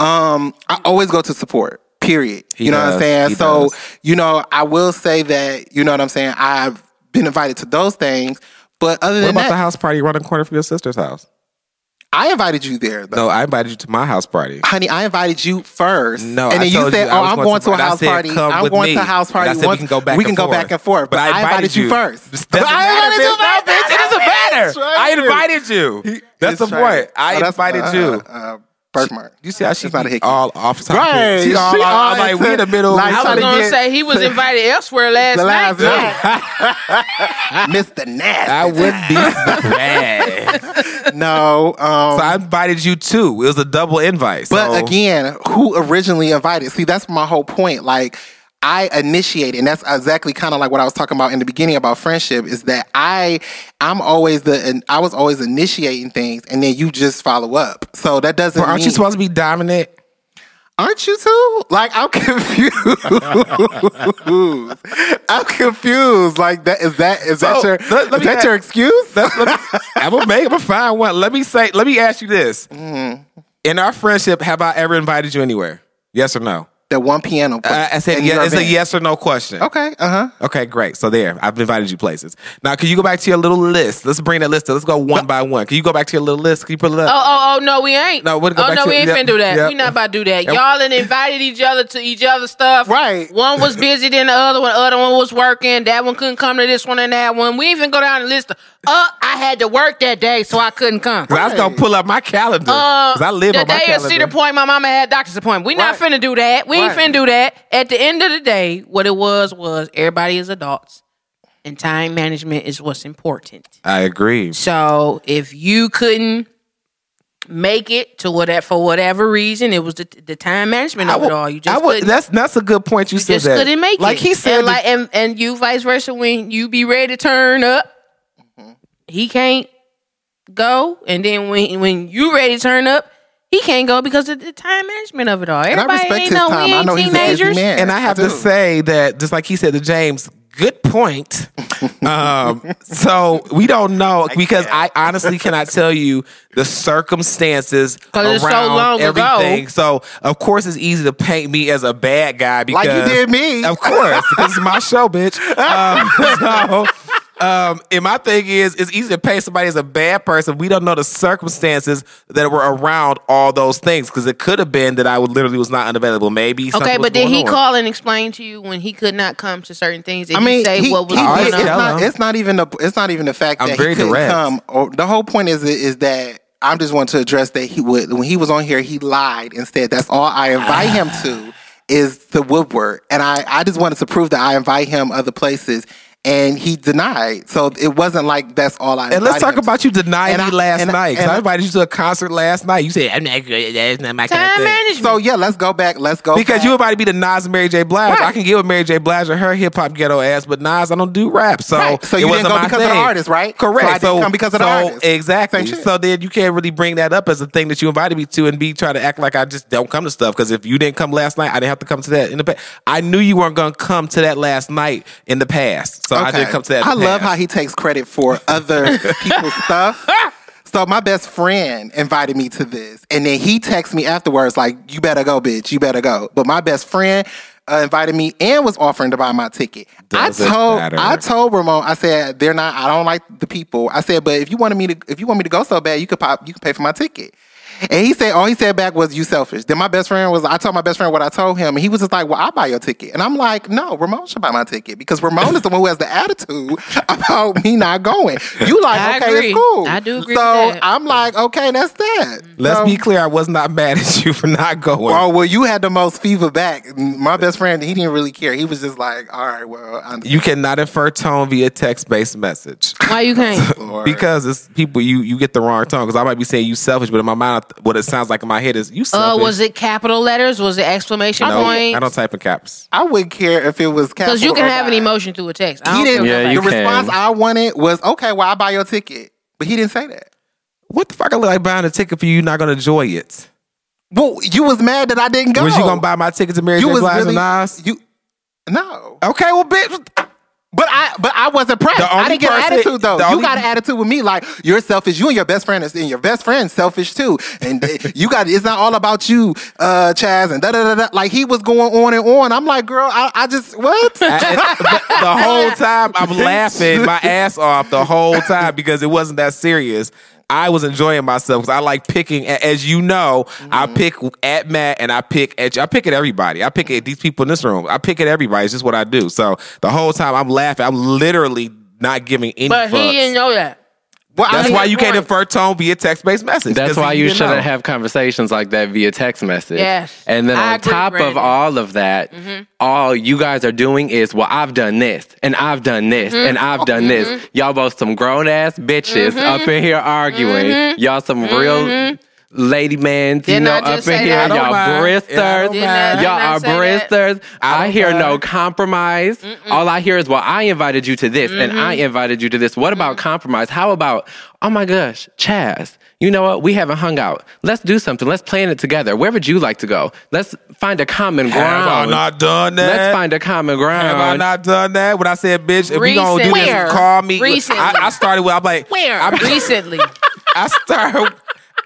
Um, I always go to support. Period. He you know what. I'm saying? He So, does. you know, I will say that, you know what I'm saying? I've been invited to those things. But other than What about that, the house party around the corner from your sister's house? I invited you there. Though. No, I invited you to my house party. Honey, I invited you first. No, and I then you told said, you "Oh, I'm going going to- a house said, party. "Come I'm going me." to a house And party." I said, "We can go back We and can go forth." back and forth. But, I invited you, first. Doesn't But I invited you. First. bitch, it doesn't matter. That's. I invited you. That's the point. I Oh, invited uh, you. Birthmark. You see how she's It's not a hickey. all off topic. Right. She all, She all- all like we in the middle. like I was gonna get- say he was invited elsewhere last The night. last too. night, Mr. Nasty. I wouldn't be surprised. no. Um, so I invited you too. It was a double invite. But so- again, who originally invited? See, that's my whole point. Like, I initiate, and that's exactly kind of like what I was talking about in the beginning about friendship. Is that I, I'm always the, and I was always initiating things, and then you just follow up. So that doesn't. Aren't you supposed to be dominant? Aren't you too? Like I'm confused. I'm confused. Like that is that is that your let- let is me that ask- your excuse? I'm gonna make. I'm gonna find one. Let me say. Let me ask you this: Mm-hmm. In our friendship, have I ever invited you anywhere? Yes or no? That one piano. Uh, I said in yes. your It's a yes or no question. Okay. Uh huh. Okay, great. So there, I've invited you places. Now, can you go back to your little list? Let's bring that list. up. Let's go one by one. Can you go back to your little list? Can you put it up? Oh, oh, oh, no, we ain't. No, we'll go oh, back no, to- we ain't yep, finna do that. yep. We not about to do that. Yep. Y'all done invited each other to each other's stuff. Right. One was busy than the other one. The other one was working. That one couldn't come to this one and that one. We even go down the list of, uh, I had to work that day, so I couldn't come. 'Cause I was gonna pull up my calendar Uh, because I live the on my day at calendar. Cedar Point, my mama had doctor's appointment. We not Right. finna do that. We ain't Right. finna do that. At the end of the day, what it was was everybody is adults, and time management is what's important. I agree. So if you couldn't make it to whatever for whatever reason, it was the, the time management of it all. You just I would- couldn't. that's that's a good point. You, you said just that. couldn't make like it. he said, and like and, and you vice versa. When you be ready to turn up, Mm-hmm. he can't go, and then when when you ready to turn up. He can't go because of the time management of it all. And I Everybody respect ain't his no, time. I ain't know he's a busy teenagers. man. and I have I to say that just like he said to Jaymes, good point. um, so we don't know because I honestly cannot tell you the circumstances 'Cause it's so around long ago. everything. So of course it's easy to paint me as a bad guy because Like you did me. Of course, because it's my show, bitch. Um, so. Um, and my thing is, it's easy to paint somebody as a bad person. We don't know the circumstances that were around all those things because it could have been that I would literally was not unavailable. Maybe Okay, something was but did going he on. call and explain to you when he could not come to certain things? Did I mean, he say he, what was he going did- it's on? not. It's not even the. It's not even the fact I'm that very he couldn't direct. come. Or the whole point is is that I'm just wanting to address that he would when he was on here he lied and said that's all I invite him to is the Woodward, and I I just wanted to prove that I invite him other places. And he denied, so it wasn't like that's all I. And let's talk him about to. you denying And me last and I- night. 'cause and I I- invited you to a concert last night. You said, I'm not good. That's not my kind of thing. management. So yeah, let's go back. Let's go Because back. you invited me to Nas and Mary J. Blige. Right. I can get with Mary J. Blige or her hip hop ghetto ass, but Nas, I don't do rap. So, Right. So it you didn't wasn't go my because of the artist, right? Correct. So I didn't come because of the so artist. Exactly. Same shit. So then you can't really bring that up as a thing that you invited me to and be trying to act like I just don't come to stuff. Because if you didn't come last night, I didn't have to come to that in the past. I knew you weren't going to come to that last night in the past. So I didn't come to that. I love how he takes credit for other people's stuff. So my best friend invited me to this, and then he texted me afterwards like, "You better go, bitch. You better go." But my best friend uh, invited me and was offering to buy my ticket. Doesn't I told. I told Ramon, I said they're not. I don't like the people. I said, but if you wanted me to, if you want me to go so bad, you could pop, you could pay for my ticket. And he said, all he said back was, "You selfish." Then my best friend was, I told my best friend what I told him, and he was just like, "Well, I'll buy your ticket." And I'm like, "No, Ramon should buy my ticket because Ramon is the one who has the attitude about me not going." You like, I okay, agree. it's cool. I do agree So with that. I'm like, okay, that's that. Let's So- be clear. I was not mad at you for not going. Oh well, you had the most fever back. My best friend, he didn't really care. He was just like, "All right, well, I you cannot infer tone via text based message. Why you can't? Because it's people you you get the wrong tone. Because I might be saying you selfish, but in my mind, what it sounds like in my head is you Uh, selfish. was it capital letters? Was it exclamation No, point? I don't type in caps. I wouldn't care if it was capital. Because you can or have an emotion through a text. I He didn't. Yeah, you the can. response I wanted was, "Okay, well, I'll buy your ticket," but he didn't say that. What the fuck? I look like buying a ticket for you. Not gonna enjoy it. Well, you was mad that I didn't go. Was you gonna buy my ticket to Mary You J. was Blige really and Nas? you. No, Okay, well, bitch. But I but I wasn't pressed. I didn't get an attitude though. You got an attitude with me, like you're selfish. You and your best friend is, and your best friend's selfish too. And you got it's not all about you, uh, Chaz, and da da da da. Like he was going on and on. I'm like, girl, I, I just what? I- the, the whole time I'm laughing my ass off the whole time because it wasn't that serious. I was enjoying myself because I like picking. As you know, I Mm-hmm. pick at Matt and I pick at I pick at everybody. I pick at these people in this room. I pick at everybody. It's just what I do. So the whole time I'm laughing. I'm literally not giving any. But he didn't know that. Well, I That's mean, why you can't point. infer tone via text based message. That's why he you shouldn't know. have conversations like that via text message. Yes. And then I on agree, top of all of that, mm-hmm. all you guys are doing is, well, I've done this, and I've done this, mm-hmm. and I've done this. Mm-hmm. Y'all both some grown ass bitches up in here arguing. Y'all some real lady mans, you know, up in here. that? I don't Y'all mind. bristers. Yeah, I don't Didn't I- mind. didn't Y'all are say bristers. I, don't hear no mind. compromise. All I hear is, well, I invited you to this, and I mm-hmm. invited you to this. What about mm-hmm. compromise? How about, oh my gosh, Chaz, you know what? We haven't hung out. Let's do something. Let's plan it together. Where would you like to go? Let's find a common ground. Have I not done that? Let's find a common ground. Have I not done that? When I said, bitch, if we gonna do Recent- this, call me. Recently. I, I started with, I'm like, Where? I'm, Recently. I start.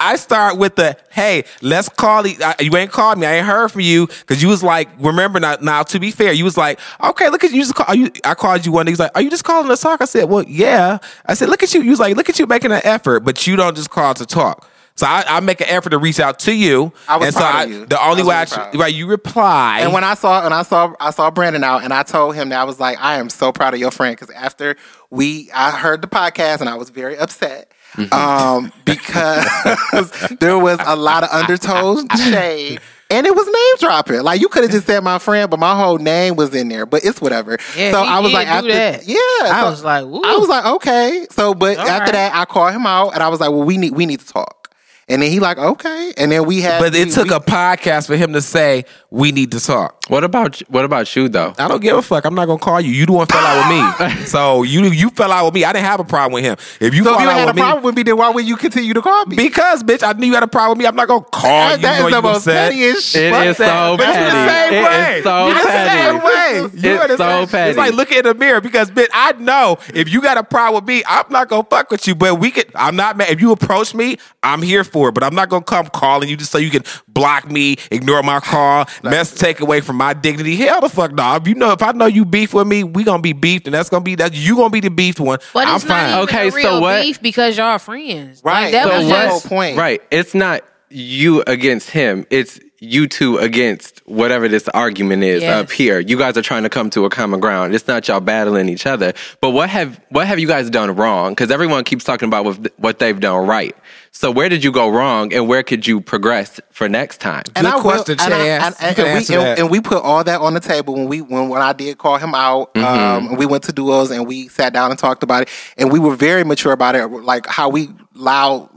I start with the hey, let's call I- you. Ain't called me. I ain't heard from you because you was like, remember now. Now to be fair, you was like, okay, look at you. Just call, you. I called you one day. He's like, are you just calling to talk? I said, well, yeah. I said, look at you. You was like, look at you making an effort, but you don't just call to talk. So I, I make an effort to reach out to you. I was and so proud I, of you. the only was way really I proud. right, you reply. And when I saw and I saw I saw Brandon out, and I told him that I was like, I am so proud of your friend because after we I heard the podcast and I was very upset. Um, because there was a lot of undertones shade and it was name dropping. Like you could have just said my friend, but my whole name was in there. But it's whatever. Yeah, so he I was did like, after that. yeah, I so was like, Ooh. I was like, okay. So, but All after right. that, I called him out and I was like, well, we need we need to talk. And then he like, okay. And then we had, but it we- took we- a podcast for him to say we need to talk. What about what about you though? I don't give a fuck. I'm not gonna call you. You the one fell out with me. So you you fell out with me. I didn't have a problem with him. If you So fall if you out had a me, problem with me, then why would you continue to call me? because bitch, I knew you had a problem with me. I'm not gonna call That- you. that know is you the most upset. pettiest shit. It Fuck is so But you petty. the same It way. is so you the petty. same way. You It's the so same- petty. It's like looking in the mirror because bitch, I know if you got a problem with me, I'm not gonna fuck with you. But we could. I'm not mad. If you approach me, I'm here for it. But I'm not gonna come calling you just so you can block me, ignore my call, mess, take away from my dignity. Hell the fuck, dog. If you know, if I know you beef with me, we gonna be beefed, and that's gonna be that you gonna be the beefed one. But I'm it's fine. not even Okay, a so real what- beef because y'all are friends. Right. Like, that So was what- just whole point. Right. It's not you against him. It's you two against whatever this argument is Yes. up here. You guys are trying to come to a common ground. It's not y'all battling each other. But what have what have you guys done wrong? Because everyone keeps talking about what, what they've done right. So where did you go wrong, and where could you progress for next time? Good will- question, and, I- Chaz. and- and we, answer and- and we put all that on the table when we when, when I did call him out. Um, we went to duos and we sat down and talked about it, and we were very mature about it. Like how we loud.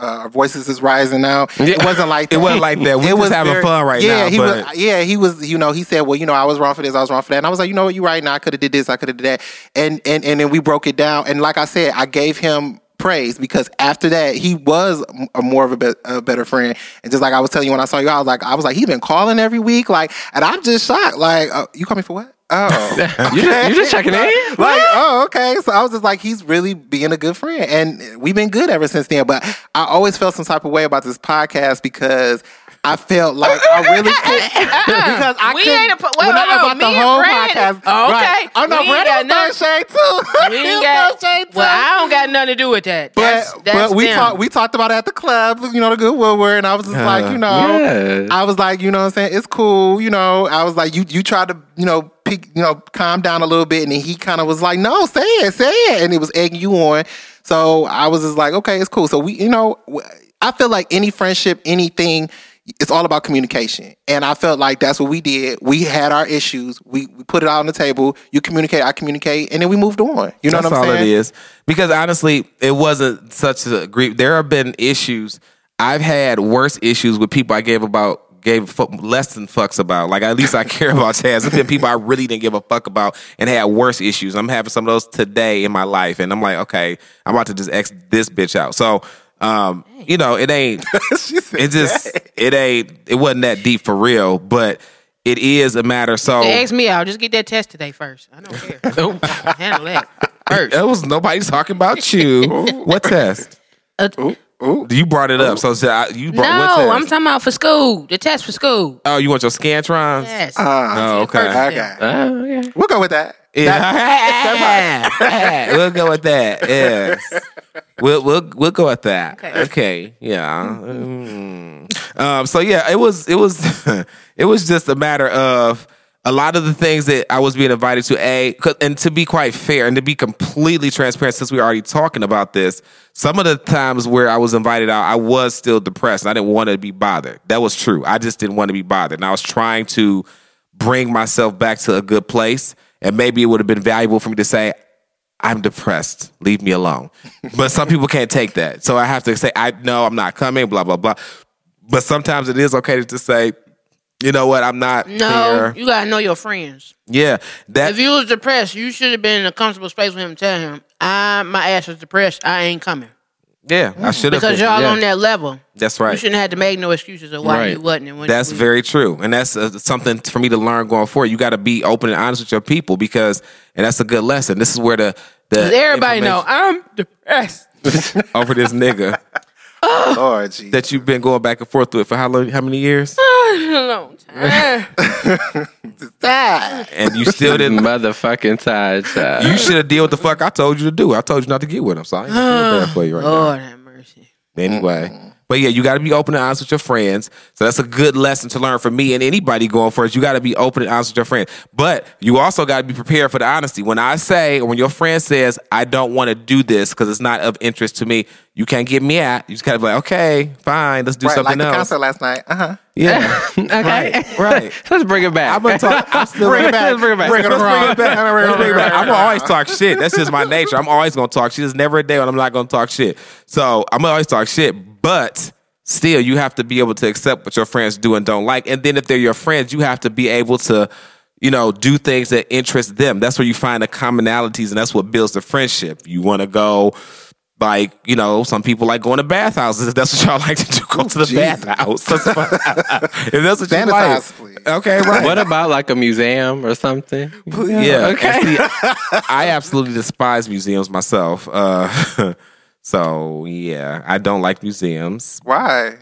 Uh, our voices is rising now. It wasn't like that. It wasn't like that. We It was having fun right yeah, now, He but- was, yeah, he was. You know, he said, "Well, you know, I was wrong for this. I was wrong for that." And I was like, "You know what? You're right. Now I could have did this. I could have did that." And and and then we broke it down. And like I said, I gave him praise because after that he was a more of a, be- a better friend. And just like i was telling you when i saw you i was like i was like he's been calling every week like and i'm just shocked like uh, you call me for what? Oh You just, you just checking in? like oh okay. So i was just like he's really being a good friend and we've been good ever since then. But i always felt some type of way about this podcast because I felt like I really could because I We couldn't. ain't a po- wait, when I hold about the and whole Brandon- podcast. Oh, okay. Right. Oh no, We ain't Brandon got was shade too. We ain't got. throwing shade too. Well, I don't got nothing to do with that. But That's, that's but we talked we talked about it at the club, you know, the good Woodward, and I was just like, you know, Yeah. I was like, you know what I'm saying? It's cool, you know. I was like, you you tried to, you know, pick, you know, calm down a little bit, and then he kind of was like, no, say it, say it, and it was egging you on. So I was just like, okay, it's cool. So we, you know, I feel like any friendship, anything, it's all about communication, and I felt like that's what we did. We had our issues, we, we put it out on the table. You communicate, I communicate, and then we moved on. You know That's what I'm all saying? it is. Because honestly, it wasn't such a grief. There have been issues. I've had worse issues with people I gave about gave less than fucks about. Like at least I care about Chaz. There's been people I really didn't give a fuck about and had worse issues. I'm having some of those today in my life, and I'm like, okay, I'm about to just X this bitch out. So, um, you know, it ain't. Said It just it ain't. It wasn't that deep for real, but. It is a matter. So They asked me out. Just get that test today first. I don't care. Handle that first. it was nobody talking about you. what test? Uh, You brought it up, so so I- you brought what no, test? I'm talking about for school. The test for school. Oh, you want your scantrons? Yes. Oh, okay. Okay. Oh, yeah. We'll go with that. Yeah. we'll go with that. Yes. We'll we'll we'll go at that. Okay. Okay. Yeah. Mm. Um. So yeah, it was it was it was just a matter of a lot of the things that I was being invited to. A and to be quite fair and to be completely transparent, since we're already talking about this, some of the times where I was invited out, I was still depressed. I didn't want to be bothered. That was true. I just didn't want to be bothered, and I was trying to bring myself back to a good place. And maybe it would have been valuable for me to say, I'm depressed. Leave me alone. But some people can't take that. So I have to say, I no, I'm not coming, blah, blah, blah. But sometimes it is okay to just say, you know what, I'm not No, here. you gotta know your friends. Yeah. That If you was depressed, you should have been in a comfortable space with him. Tell him, I my ass was depressed. I ain't coming yeah, I should have because y'all yeah. on that level. That's right. You shouldn't have to make no excuses of why Right. you wasn't. And when That's you, very true, and that's uh, something for me to learn going forward. You got to be open and honest with your people because, and that's a good lesson. This is where the the 'Cause everybody know I'm depressed. over this nigga Lord, gee. that you've been going back and forth with for how long? How many years? A long time. And you still didn't. Motherfucking tired child. You should have deal with the fuck I told you to do. I told you not to get with him, so I ain't feeling bad for you right now. Lord have mercy. Anyway. But yeah, you got to be open and honest with your friends. So that's a good lesson to learn from me and anybody going first. You got to be open and honest with your friends. But you also got to be prepared for the honesty. When I say, or when your friend says, I don't want to do this because it's not of interest to me, you can't get me out. You just kind of like, okay, fine, let's do right, like something the else. concert last night. Uh huh. Yeah. okay. Right, right. Let's bring it back. I'm gonna talk. I'm still Bring it back. Let's bring it back. Bring it Let's around. bring it back. Bring it Let's bring it back. I'm gonna always talk shit. That's just my nature. I'm always gonna talk shit. There's never a day when I'm not gonna talk shit. So I'm gonna always talk shit. But still, you have to be able to accept what your friends do and don't like. And then if they're your friends, you have to be able to, you know, do things that interest them. That's where you find the commonalities, and that's what builds the friendship. You want to go. Like you know, some people like going to bathhouses. If that's what y'all like to do, go to the Jesus. bathhouse. That's fine. if that's what you Sanitize, like, please. okay, right? what about like a museum or something? Yeah. Okay. See, I absolutely despise museums myself. Uh, so yeah, I don't like museums. Why?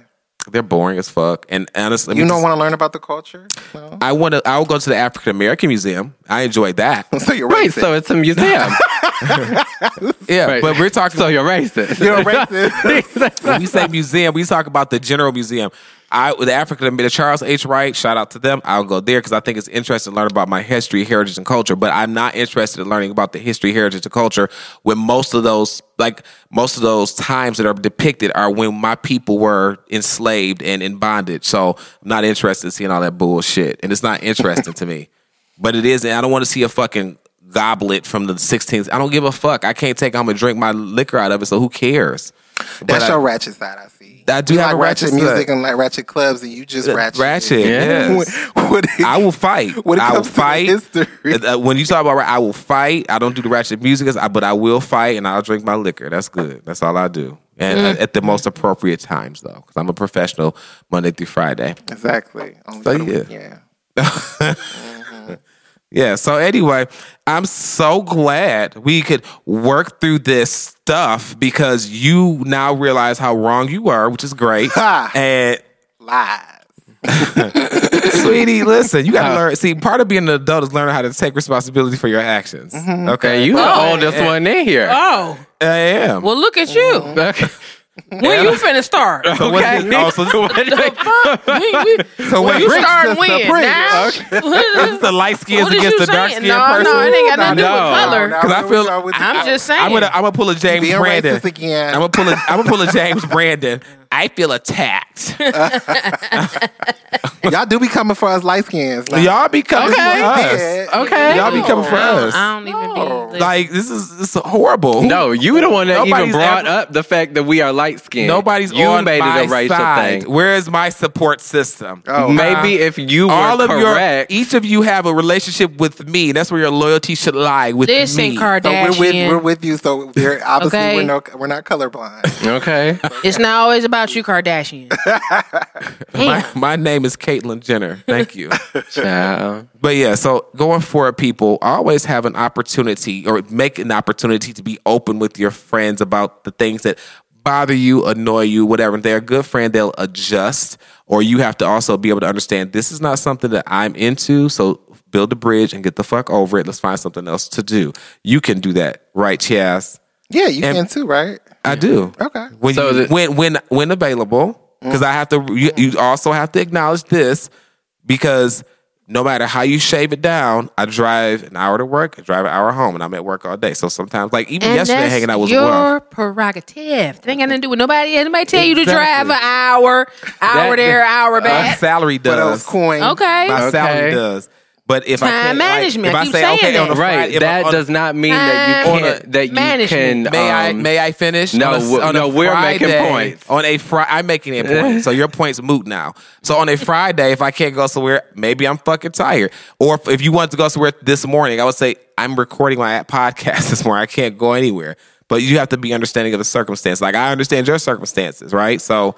They're boring as fuck. And honestly, You don't want to learn about the culture? No. I want to. I'll go to the African American Museum. I enjoy that. So you're Right, racist. so it's a museum. Yeah, Right. but we're talking. so you're racist. you're racist. when we say museum, we talk about the general museum. I the African the Charles H. Wright, shout out to them. I'll go there because I think it's interesting to learn about my history, heritage, and culture. But I'm not interested in learning about the history, heritage, and culture when most of those like most of those times that are depicted are when my people were enslaved and in bondage. So I'm not interested in seeing all that bullshit, and it's not interesting to me. But it is, and I don't want to see a fucking goblet from the 16th. I don't give a fuck. I can't take home and drink my liquor out of it. So who cares? But That's I- your ratchet side, I see. I do you have like a ratchet music and like ratchet clubs, and you just ratchet. Ratchet, it. yes. When- when it- I will fight. When it I will to fight. history. Uh, when you talk about, I will fight. I don't do the ratchet music, but I will fight and I'll drink my liquor. That's good. That's all I do. And uh, at the most appropriate times, though, because I'm a professional Monday through Friday. Exactly. Only So, yeah. yeah. Yeah. So anyway, I'm so glad we could work through this stuff because you now realize how wrong you were, which is great. Ha. and Lies. Sweetie, listen, you got to uh-huh. learn. See, part of being an adult is learning how to take responsibility for your actions. Mm-hmm. Okay, And you the Oh. oldest one in here. Oh, I am. well, look at you. Mm-hmm. Okay. When you finna start? So what's Okay. oh, so this- we, we, so wait, you Rick, starting when? prick. Now? this is the light skins against you the dark saying? skinned No, person. no, it ain't got nothing to do with color. Now 'Cause I feel- go with I'm just saying. I'm gonna I'm gonna pull a Jaymes Brandon. again. I'm gonna pull a I'm gonna pull a Jaymes Brandon. I feel attacked. Y'all do be coming for us light skins. Like, Y'all be coming Okay. for us. Okay. Y'all be coming for I don't, us. I don't even No. be. Like this is this is horrible. No, you the one that even Nobody's brought ever- up the fact that we are light skinned. Nobody's you on made my it a racial side. thing. Where is my support system? Oh, Maybe if you were all of correct, your each of you have a relationship with me. That's where your loyalty should lie with Listen, me. So Kardashian. we're with we're with you. So we're obviously Okay. we're no we're not colorblind. okay. It's not always about you, Kardashian. my, my name is Caitlyn Jenner. Thank you. Child. But yeah, so going forward, people always have an opportunity or make an opportunity to be open with your friends about the things that bother you, annoy you, whatever. If they're a good friend, they'll adjust. Or you have to also be able to understand this is not something that I'm into. So build a bridge and get the fuck over it. Let's find something else to do. You can do that, right, Chaz? Yeah, you And- can too, right? I do. Okay. When So you, the- when when when available, because I have to. You, you also have to acknowledge this because no matter how you shave it down, I drive an hour to work, I drive an hour home, and I'm at work all day. So sometimes, like even And yesterday, that's hanging out with your well, prerogative. That ain't got nothing to do with nobody. Anybody tell you to drive an hour, hour That- there, hour my back? salary For those does. coins. Okay. My Okay. salary does. But if I Time can't, like, management. if I I say saying okay on that. a Friday, Right. if That on- does not mean that you can't that you management. can May I um, may I finish? no, On a- w- on a no, we're making Friday- points. On a Friday, I'm making a point. so your point's moot now. So on a Friday, if I can't go somewhere, maybe I'm fucking tired. Or if, if you want to go somewhere this morning, I would say I'm recording my podcast this morning. I can't go anywhere. But you have to be understanding of the circumstance. Like I understand your circumstances, right? So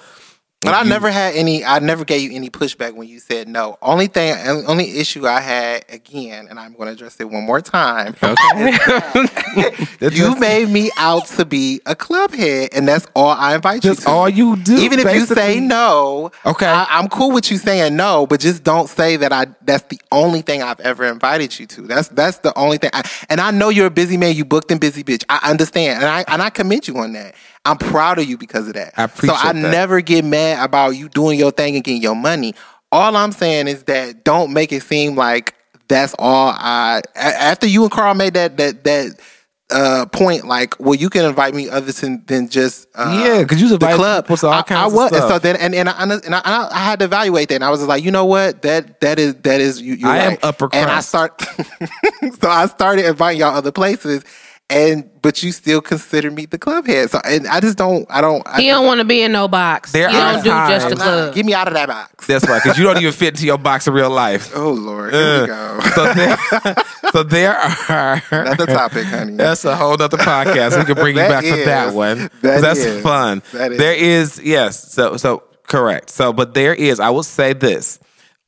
But I never had any. I never gave you any pushback when you said no. Only thing, only issue I had again, and I'm going to address it one more time. Okay. you made me out to be a club head, and that's all I invite you That's all you do, Even if you say no, Okay. I, I'm cool with you saying no, but just don't say that I. That's the only thing I've ever invited you to. That's that's the only thing. I, and I know you're a busy man. You booked and busy bitch. I understand, and I and I commend you on that. I'm proud of you because of that. I appreciate so I that. never get mad about you doing your thing and getting your money. All I'm saying is that don't make it seem like that's all I. a- After you and Carl made that that that uh, point, like, well, you can invite me other than than just uh, Yeah, 'cause you the invite club. people to all I, kinds I of was, and stuff. so then and and I, and I, I had to evaluate that, and I was just like, you know what, that that is that is you. You're I am right. upper and I crust. start. so I started inviting y'all other places. And but you still consider me the club head, so and I just don't. I don't. I, He don't want to be in no box. There he are don't do just the club. Get me out of that box. that's right, because you don't even fit into your box in real life. Oh Lord, here we uh, go. So there, so there are Another topic, honey. That's a whole other podcast. We can bring you That back to that one. That that's is. fun. That is. There is yes. So so correct. So but there is. I will say this.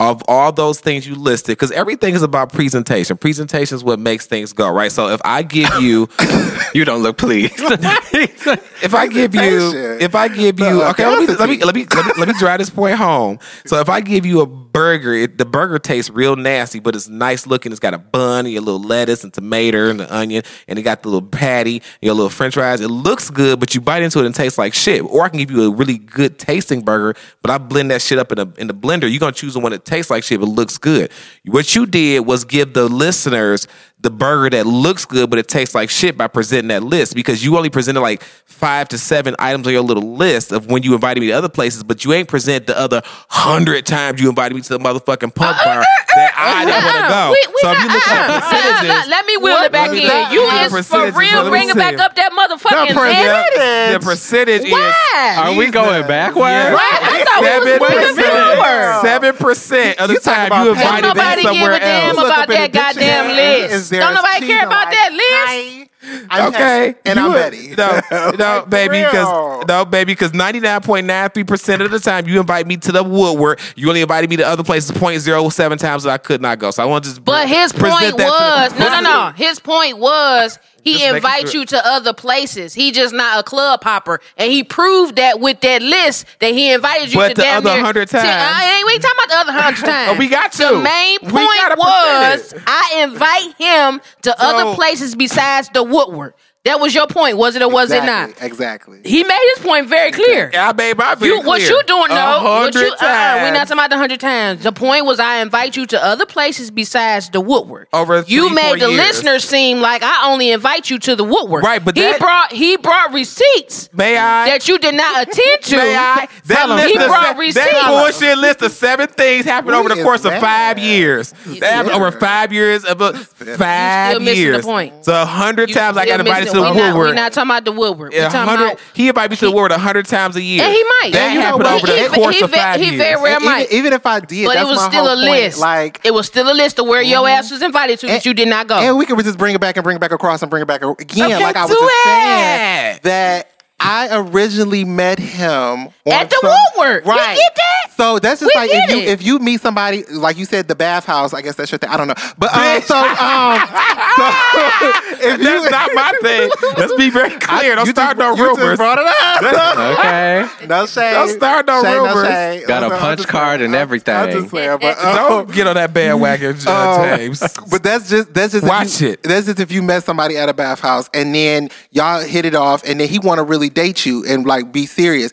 Of all those things you listed, because everything is about presentation. Presentation is what makes things go right. So if I give you, You don't look pleased. if I give you, if I give you, okay, let me, let me let me let me let me drive this point home. So if I give you a burger, it, the burger tastes real nasty, but it's nice looking. It's got a bun, and your little lettuce and tomato and the onion, and it got the little patty, and your little French fries. It looks good, but you bite into it and it tastes like shit. Or I can give you a really good tasting burger, but I blend that shit up in a in the blender. You're gonna choose the one that tastes like shit but looks good. What you did was give the listeners the burger that looks good but it tastes like shit by presenting that list because you only presented like five to seven items on your little list of when you invited me to other places, but you ain't present the other hundred times you invited me to the motherfucking punk bar uh, uh, uh, that I didn't want to go. We- we so if you not- look at percentages, Let me wheel it back in. You The is for real let me bringing back up that motherfucking The list. the percentage is Are we going backwards? Yeah. Right? I thought we was Seven moving percent. Seven percent of the You time you invited Don't me nobody give somewhere a damn else. Look about up in that goddamn dictionary. list. Is Don't nobody care about like that Liz. I'm Okay, happy. and You I'm would- Betty. No, no, baby, because no, baby, because ninety nine point nine three percent of the time you invite me to the Woodward, you only invited me to other places 0.07 times that I could not go. So I want to just But his point that to the- was no, no, no. His point was He Just invites sure. you to other places. He just not a club hopper, and he proved that with that list that he invited you But to the other 100 times. I ain't we ain't talking about the other hundred times. Oh, we got to. The main point was. I invite him to other places besides the Woodward. That was your point, was it or was it not? Exactly, Exactly. He made his point very clear. Yeah, I made my You, very what you doing A though? What you? hundred Uh, we're not talking about the hundred times. The point was, I invite you to other places besides the Woodward. Over you made four the years. listeners seem like I only invite you to the Woodward. Right, but he that- brought he brought receipts May I? that you did not attend to. May I? That list he of brought se- receipts. That bullshit list of seven things happened Who over the course of mad? five years. That happened over five years. Of a, five missing the years. point. So a hundred times I got invited missing to it. the we not, Woodward. we not talking about the Woodward. We Yeah, talking about he invited me to the Woodward a hundred times a year. And he might. That And you know happened what? over He- the he- course he of five he years. very rare even, might. even if I did, but that's it was my still whole a point. list. Like, it was still a list of where your mm-hmm. ass was invited to that And- you did not go. and we can just bring it back and bring it back across and bring it back again. Okay, like I was do just it. saying that I originally met him At the some- Woodward. We Right. get that. So that's just We like if you if you meet somebody like you said the bathhouse. I guess that's your thing. I don't know, but um, so um, so if you That's not my thing. Let's be very clear. Don't start just, no you just rumors. brought it up. Okay. no shade. Don't start no Shade, rumors. shade. Got a I'm- I'm punch card and everything. I'm just saying, but um, Don't get on that bandwagon, uh, Um, Jaymes. But that's just that's just Watch you, it. That's just if you met somebody at a bathhouse and then y'all hit it off and then he want to really date you and like be serious.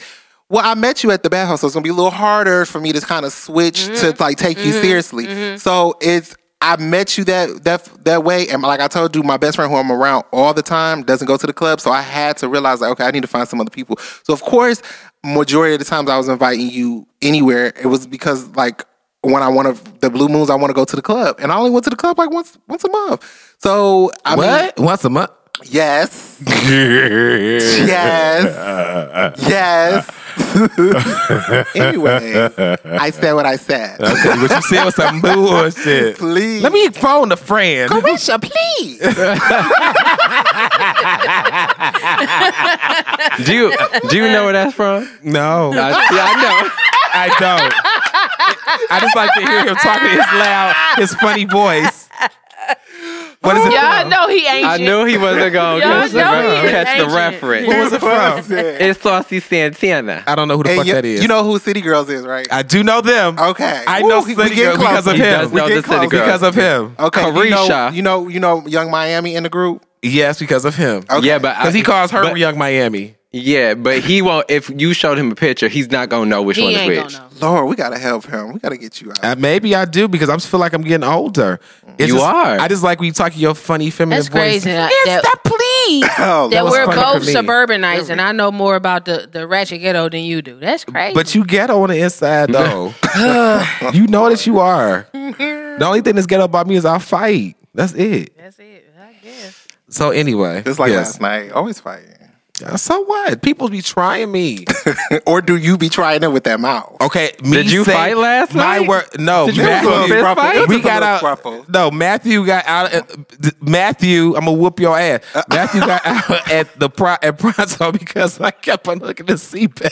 Well, I met you at the bathhouse, so it's gonna be a little harder for me to kind of switch Mm-hmm. to like take you seriously. So it's I met you that that that way, and like I told you, my best friend who I'm around all the time doesn't go to the club, so I had to realize like, okay, I need to find some other people. So of course, majority of the times I was inviting you anywhere, it was because like when I want to the blue moons, I want to go to the club, and I only went to the club like once once a month. So I what? Once a month? Mean, yes, yes, yes. anyway, I said what I said. what you said was some bullshit. Please, Let me phone a friend. Caresha, please. Do you do you know where that's from? No, I, yeah, I know. I don't. I just like to hear him talking his loud, his funny voice. What is it Y'all from? know he ain't. I knew he wasn't going to Y'all catch, the, know re- he catch the reference. What was it from? It's Saucy Santana. I don't know who the And fuck you, that is. you know who City Girls is, right? I do know them. Okay. I know we City Girls because close. of He him. does know We the get City close. Girls. Because of him. Okay, you know, Caresha. you know, you know, Yung Miami in the group. Yes, because of him. Okay. Yeah, but Because he calls her but- Yung Miami. Yeah, but he won't. If you showed him a picture, he's not gonna know which He one is ain't which. gonna know. Lord, we gotta help him. We gotta get you out. Uh, maybe I do because I just feel like I'm getting older. It's You just- are. I just like when you talk in your funny feminine That's voice. crazy. It's That- the please. Oh, That was we're funny both for me. suburbanites, and I know more about the, the ratchet ghetto than you do. That's crazy. But you ghetto on the inside though. you know that you are. The only thing that's ghetto about me is I'll fight. That's it. that's it. I guess. So anyway, Just like yes. last night, always fighting. Uh, So what? People be trying me. or do you be trying it with that mouth? Okay, me Did you say- fight last my night? word, no. Did you Matthew, fist fight? we got little out. scruffle. No, Matthew got out. uh, Matthew, I'm gonna whoop your ass. Matthew got out at the pro, at Pronto because I kept on looking at the seatbelt.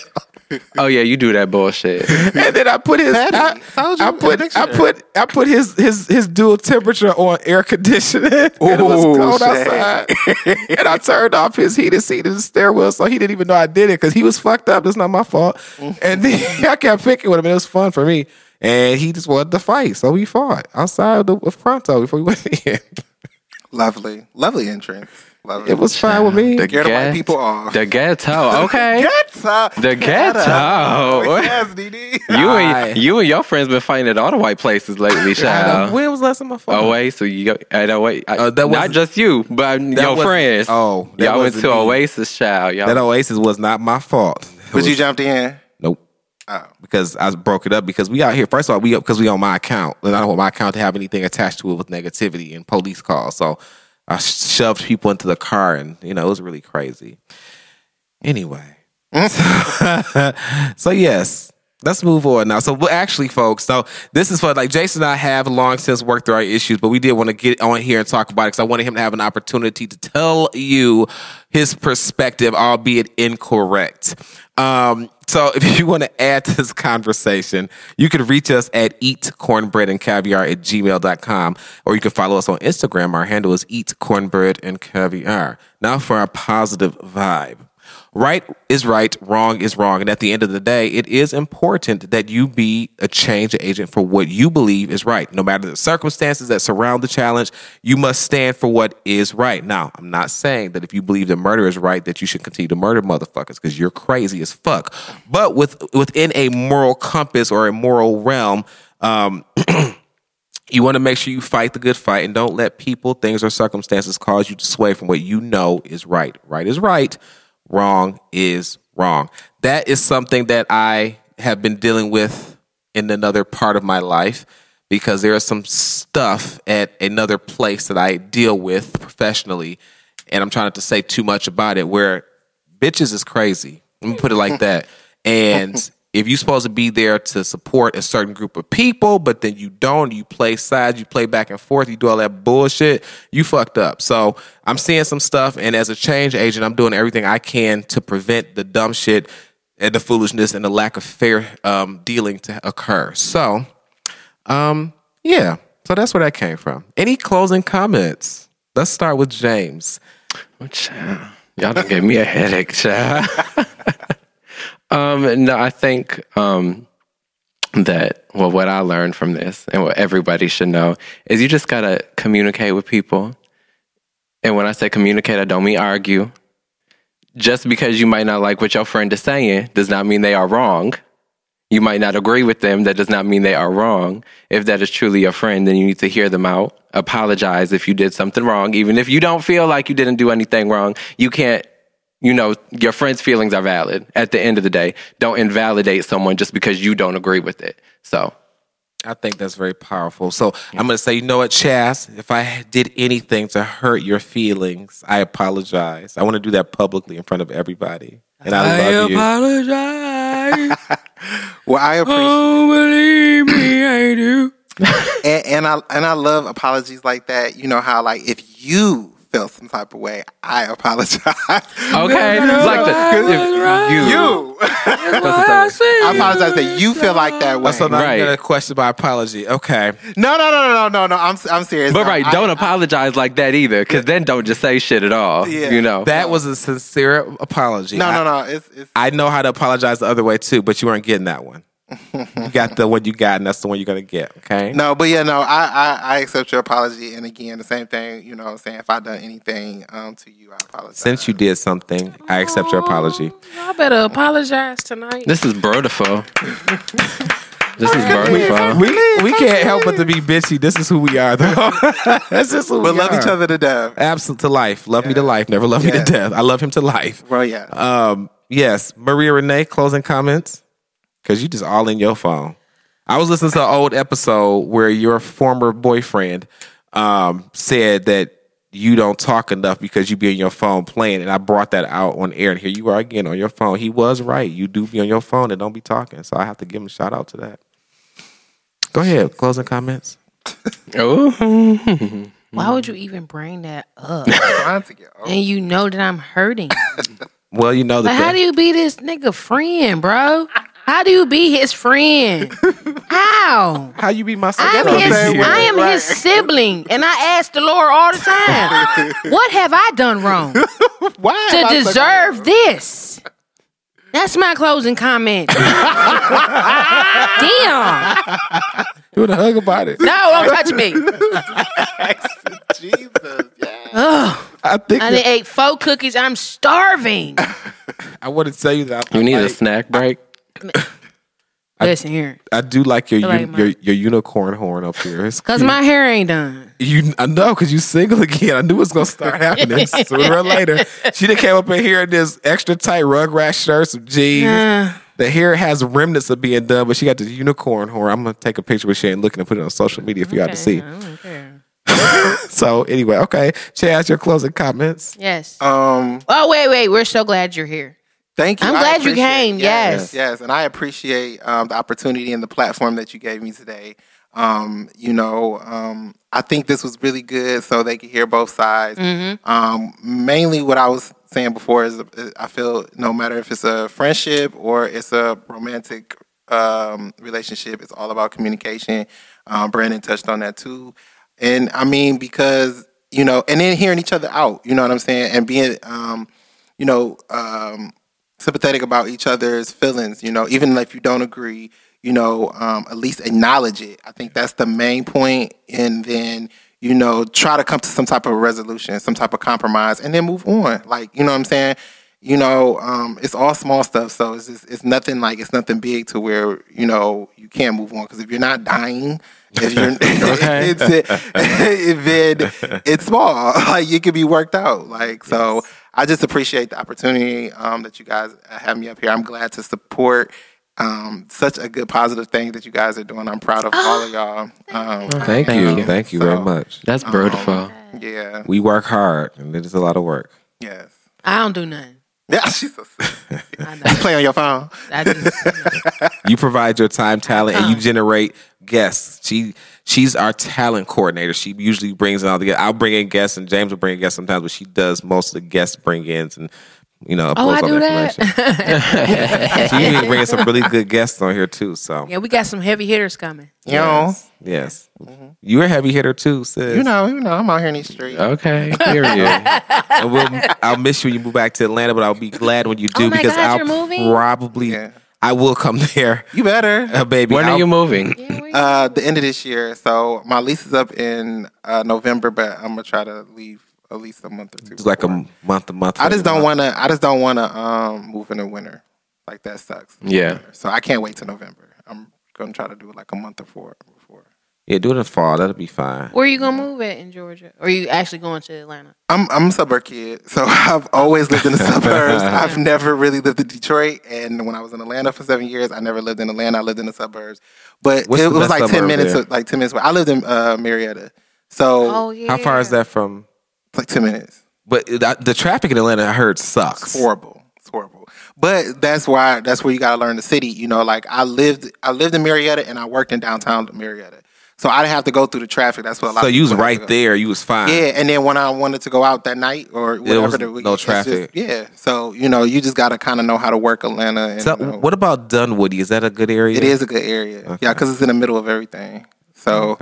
Oh yeah, you do that bullshit. and then I put his Petty. I, I put I put I put his his his dual temperature on air conditioning. and it was cold shit. outside. and I turned off his heated seat in the stairwell, so he didn't even know I did it because he was fucked up. It's not my fault. and then I kept picking with him. and It was fun for me. And he just wanted to fight, so we fought outside of, the, of Pronto before we went in. Lovely, lovely entrance. Lovely. It was fine with me. The white Get- people off. The ghetto. Okay. Ghetto. The ghetto. Yes, DD. You and you and your friends been fighting at all the white places lately, I child. know. when was last time I fought? Oh wait, so you go at Oasis? Uh, that wasn't- just you, but your wasn't- friends. oh, that y'all went to me. Oasis, child. Y'all. That Oasis was not my fault. But you jumped in. Nope. Oh. because I broke it up because we out here. First of all, we because we on my account, and I don't want my account to have anything attached to it with negativity and police calls. So I shoved people into the car, and you know it was really crazy. Anyway, mm. so yes, let's move on now. So, well, actually, folks, so this is for like Jason and I have long since worked through our issues, but we did want to get on here and talk about it because I wanted him to have an opportunity to tell you his perspective, albeit incorrect. Um, so if you want to add to this conversation, you can reach us at eatcornbreadandcaviar cornbread and caviar at gmail.com or you can follow us on Instagram. Our handle is eat cornbread and caviar. Now for our positive vibe. Right is right, wrong is wrong. And at the end of the day, it is important that you be a change agent for what you believe is right. No matter the circumstances that surround the challenge, you must stand for what is right. Now, I'm not saying that if you believe that murder is right, that you should continue to murder motherfuckers because you're crazy as fuck. But with within a moral compass or a moral realm, um, you want to make sure you fight the good fight and don't let people, things, or circumstances cause you to sway from what you know is right. Right is right wrong is wrong. That is something that I have been dealing with in another part of my life because there is some stuff at another place that I deal with professionally, and I'm trying not to say too much about it. Where bitches is crazy. Let me put it like that. And if you're supposed to be there to support a certain group of people, but then you don't, you play sides, you play back and forth, you do all that bullshit, you fucked up. So I'm seeing some stuff, and as a change agent, I'm doing everything I can to prevent the dumb shit and the foolishness and the lack of fair um, dealing to occur. So, um, yeah, so that's where that came from. Any closing comments? Let's start with Jaymes. Y'all done gave me a headache, child. um, no, I think um, that well, what I learned from this and what everybody should know is you just gotta communicate with people. And when I say communicate, I don't mean argue. Just because you might not like what your friend is saying does not mean they are wrong. You might not agree with them. That does not mean they are wrong. If that is truly your friend, then you need to hear them out. Apologize if you did something wrong. Even if you don't feel like you didn't do anything wrong, you can't, you know, your friend's feelings are valid at the end of the day. Don't invalidate someone just because you don't agree with it. So I think that's very powerful. So I'm going to say, you know what, Chaz, if I did anything to hurt your feelings, I apologize. I want to do that publicly in front of everybody. And I, love you. apologize. Well, I appreciate oh, believe me, I do. and, and I and I love apologies like that. You know how like if you felt some type of way, I apologize. okay, it's like the if you, you, I apologize that you feel like that way. So now Right. you got a question by apology. Okay. No, no, no, no, no, no, no. I'm I'm serious. But No, right, I- don't I- apologize like that either, because then don't just say shit at all. Yeah. You know. That was a sincere apology. No, I- no, no. It's it's I know how to apologize the other way too, but you weren't getting that one. You got the one you got, and that's the one you're gonna get. Okay. no, but yeah, no. I, I I accept your apology, and again, the same thing. You know, what I'm saying if I done anything um to you, I apologize. Since you did something, I accept your apology. I better apologize tonight. This is beautiful. this is beautiful. We we can't help but to be bitchy. This is who we are, though. That's just who we are. but we love are. each other to death. Absolute to life. Love me to life. Never love me to death. I love him to life. Well, yeah. Um, yes, Maria Renée, closing comments, because you just all in your phone. I was listening to an old episode where your former boyfriend um, said that you don't talk enough because you be on your phone playing, and I brought that out on air, and here you are again on your phone. He was right. You do be on your phone and don't be talking, so I have to give him a shout out to that. Go ahead, closing comments. Oh, Why would you even bring that up? Trying to get over. and you know that I'm hurting. Well, you know But how do you be this nigga friend, bro? How do you be his friend? How? how you be my I'm his. I am his sibling, and I ask the Lord all the time, what have I done wrong Why to am I so- deserve this? That's my closing comment. Damn. You want a hug about it? No, don't touch me. Jesus, yeah. Ugh. I think I that- done ate four cookies. I'm starving. I want to tell you that I, you need a snack break. Listen here. I do like your I like un- mine. your, your unicorn horn up here. It's Because cute. my hair ain't done. you I know because you single again. I knew it was gonna start happening sooner or later. She done came up in here in this extra tight rug rugrat shirt, some jeans. Uh, the hair has remnants of being done, but she got this unicorn horn. I'm gonna take a picture with she ain't looking and put it on social media for y'all to see. I don't care. So anyway, okay. Chaz, your closing comments. Yes. Um, oh, wait, wait. We're so glad you're here. Thank you. I'm glad you came, yes. yes, and I appreciate um, the opportunity and the platform that you gave me today. Um, you know, um, I think this was really good, so they could hear both sides. Mm-hmm. Um, mainly, what I was saying before is, uh, I feel no matter if it's a friendship or it's a romantic um, relationship, it's all about communication. Um, Brandon touched on that too, and I mean because you know, and then hearing each other out. You know what I'm saying, and being um, you know, um, sympathetic about each other's feelings. You know, even if you don't agree, you know, um, at least acknowledge it. I think that's the main point, and then you know, try to come to some type of resolution, some type of compromise, and then move on. Like, you know what I'm saying? You know, um, it's all small stuff, so it's just, it's nothing like it's nothing big to where you know you can't move on because if you're not dying, if you're Okay. it's then it's small. Like it can be worked out. Like so, I just appreciate the opportunity um, that you guys have me up here. I'm glad to support um, such a good positive thing that you guys are doing. I'm proud of all of y'all. Um, Thank, Thank you. you. Thank you So- very much. That's beautiful. yeah. We work hard, and it is a lot of work. Yes. I don't do nothing. Yeah. She's so sick. I know. Play on your phone. I just, you know. You provide your time, talent, and you generate guests. She she's our talent coordinator. She usually brings in all the guests. I'll bring in guests, and Jaymes will bring in guests sometimes, but she does most of the guest bring ins and you know. Oh, I uploads all do that. information. she usually brings some really good guests on here too. So yeah, we got some heavy hitters coming. You know. yes, mm-hmm. you're a heavy hitter too, sis. You know. You know. I'm out here in these streets. Okay, period. and we'll, I'll miss you when you move back to Atlanta, but I'll be glad when you oh do Oh my because God, I'll you're probably Yeah. I will come there, You better. uh, baby. when are I'll- you moving? Uh, the end of this year. So my lease is up in uh, November, but I'm gonna try to leave at least a month or two. It's like a month, a month. I just don't want. want to. I just don't want to um, move in the winter. Like that sucks. Yeah. So I can't wait till November. I'm gonna try to do it like a month before. Before. Yeah, do it in the fall. That'll be fine. Where are you gonna move at in Georgia? Or are you actually going to Atlanta? I'm I'm a suburb kid, so I've always lived in the suburbs. I've never really lived in Detroit, and when I was in Atlanta for seven years, I never lived in Atlanta. I lived in the suburbs, but What's it the was like ten minutes, there? like ten minutes. away. I lived in uh, Marietta, so Oh yeah. How far is that from? it's like ten minutes. But the, the traffic in Atlanta, I heard, It's sucks. horrible. It's horrible. But that's why that's where you gotta learn the city. You know, like I lived I lived in Marietta and I worked in downtown Marietta. So I didn't have to go through the traffic. That's what a lot So of you was right there. You was fine. Yeah, and then when I wanted to go out that night or whatever, was the no traffic. just- yeah, so you know, you just got to kind of know how to work Atlanta. And, So you know, what about Dunwoody? Is that a good area? it is a good area, yeah, because it's in the middle of everything. So,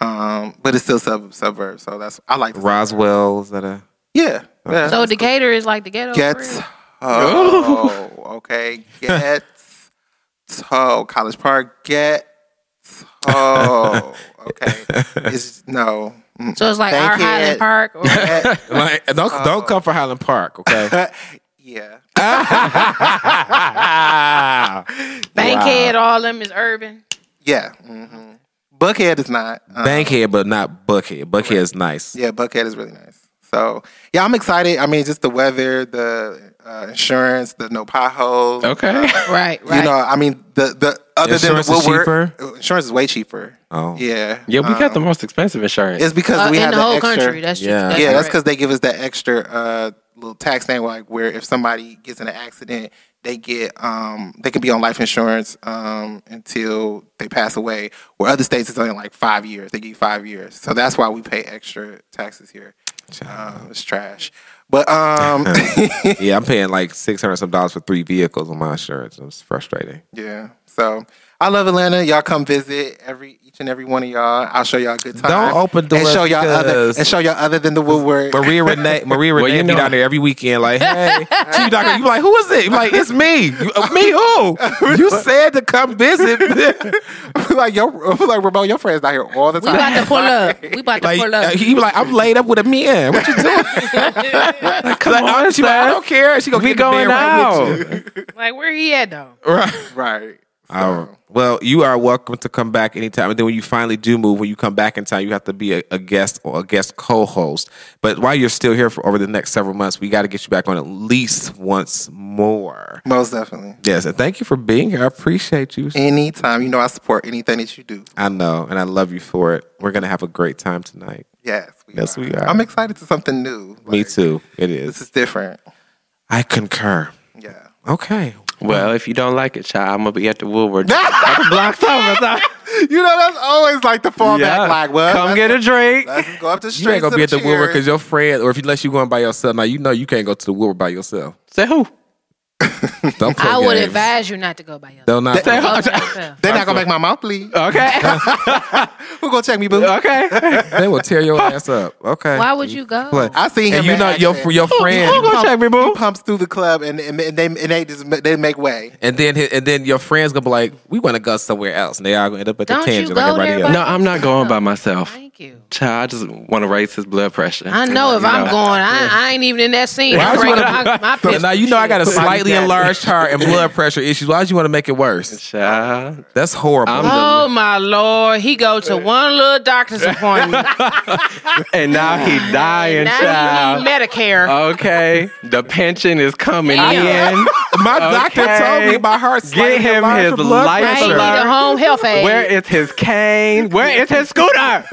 um, but it's still sub suburbs. So that's I like the suburbs. Roswell. Is that a? Yeah, yeah. So Decatur is like the ghetto. for Gets oh okay gets oh College Park get oh okay it's no. So it's like Thank our you. Highland Park or Like, don't don't come for Highland Park, okay? yeah Bankhead, all them is urban. yeah hmm Buckhead is not um, Bankhead, but not Buckhead. Buckhead is nice. yeah Buckhead is really nice so yeah I'm excited I mean just the weather the uh, insurance the no potholes Okay. Right, right. you know I mean the the other Insurance than is the Woodward cheaper? insurance is way cheaper Oh. yeah Yeah, we got the Um, most expensive insurance. it's because Uh, we in have the the whole extra, country. That's Yeah. true. Yeah, That's yeah, that's because they give us that extra uh, little tax thing, like where if somebody gets in an accident, they get um, they can be on life insurance um, until they pass away. Where other states it's only like five years. They give you five years, so that's why we pay extra taxes here. Um, it's trash, but um, Yeah, I'm paying like six hundred some dollars for three vehicles on my insurance. It's frustrating. yeah. So I love Atlanta. Y'all come visit every each and every one of y'all. I'll show y'all a good time. Don't open and doors show y'all other and show y'all other than the Woodward. Maria Renée, Maria Well, Renée you be down there every weekend. Like, hey, she be. You like, who is it? You be like, it's me. You, uh, me who? You said to come visit. like yo, like Ramon, your friends out here all the time. We about to pull up. We about to like, pull uh, up. he be like, I'm laid up with a man. What you doing? like, Come on, she like, I don't care. She gonna We get going bed right out. Like where he at though? Right. right. Oh, well, you are welcome to come back anytime. And then when you finally do move, when you come back in time, you have to be a, a guest or a guest co-host. But while you're still here for over the next several months, we got to get you back on at least once more. Most definitely. Yes, and thank you for being here. I appreciate you. Anytime. You know I support anything that you do. I know, and I love you for it. We're gonna have a great time tonight. Yes. We Yes, are. we are. I'm excited to something new. Me too. It is. This is. is different. I concur. Yeah. Okay. Well, if you don't like it, child, I'm gonna be at the Woolworth. Couple blocks over. so- You know, that's always like the fallback. Yeah. Like, well, come get a drink. let's go up the You ain't gonna be at the Woolworth because your friend, or if you unless you going by yourself. Now you know you can't go to the Woolworth by yourself. Say who? Don't play I would games. advise you not to go by yourself. They'll not. Go by yourself. They're not gonna make my mouth bleed. Okay. Who gonna check me, boo? okay. they will tear your ass up. Okay. Why would you go? Play. I seen him. And you in know your your friend, Who gonna check me, He boo? pumps through the club and, and, and they and they just they make way. and then hi- and then your friends gonna be like, "We want to go somewhere else," and they all gonna end up at the Don't you tangent go like everybody else. No, I'm not going by myself. Thank you. Child, I just want to raise his blood pressure. I know if I'm going, I, I ain't even in that scene. Why I'm would you breaking wanna- my, my So pistol now you know I got a slightly daddy. enlarged heart and blood pressure issues. Why would you want to make it worse? Child. That's horrible. I'm Oh my lord! He go to one little doctor's appointment. And now he dying, now he child. need Medicare. Okay, the pension is coming Damn. in. my doctor Okay. told me my heart's Get slightly him enlarged his for life now he need pressure. a home health aide. Where is his cane? Where is his scooter?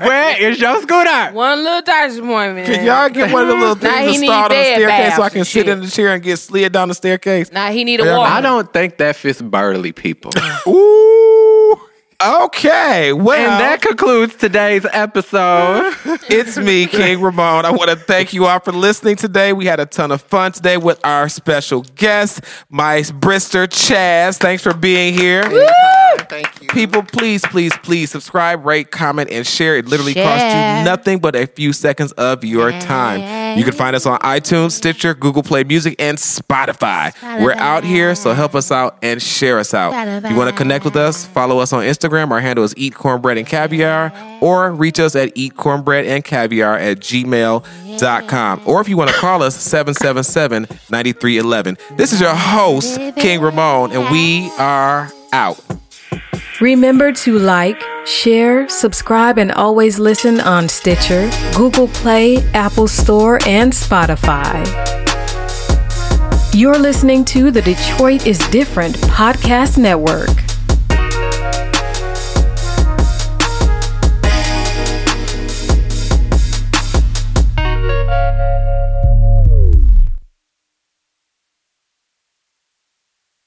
Where is your scooter? one little doctor's appointment? Can y'all get one of the little Now things need installed on the staircase so I can and sit in the chair and get slid down the staircase? Now he need a Yeah, walker. I don't think that fits burly people. Ooh. Okay. Well, And that concludes today's episode. it's me, King Ramon. I want to thank you all for listening today. We had a ton of fun today with our special guest, my Brister Chaz. Thanks for being here. Thank you. People, please, please, please subscribe, rate, comment, and share. It literally costs you nothing but a few seconds of your time. You can find us on iTunes, Stitcher, Google Play Music, and Spotify. We're out here, so help us out and share us out. If you want to connect with us, follow us on Instagram. Our handle is Eat Cornbread and Caviar, or reach us at eatcornbreadandcaviar at gmail.com. Or if you want to call us, 777 9311. This is your host, King Ramon, and we are out. Remember to like, share, subscribe, and always listen on Stitcher, Google Play, Apple Store, and Spotify. You're listening to the Detroit is Different Podcast Network.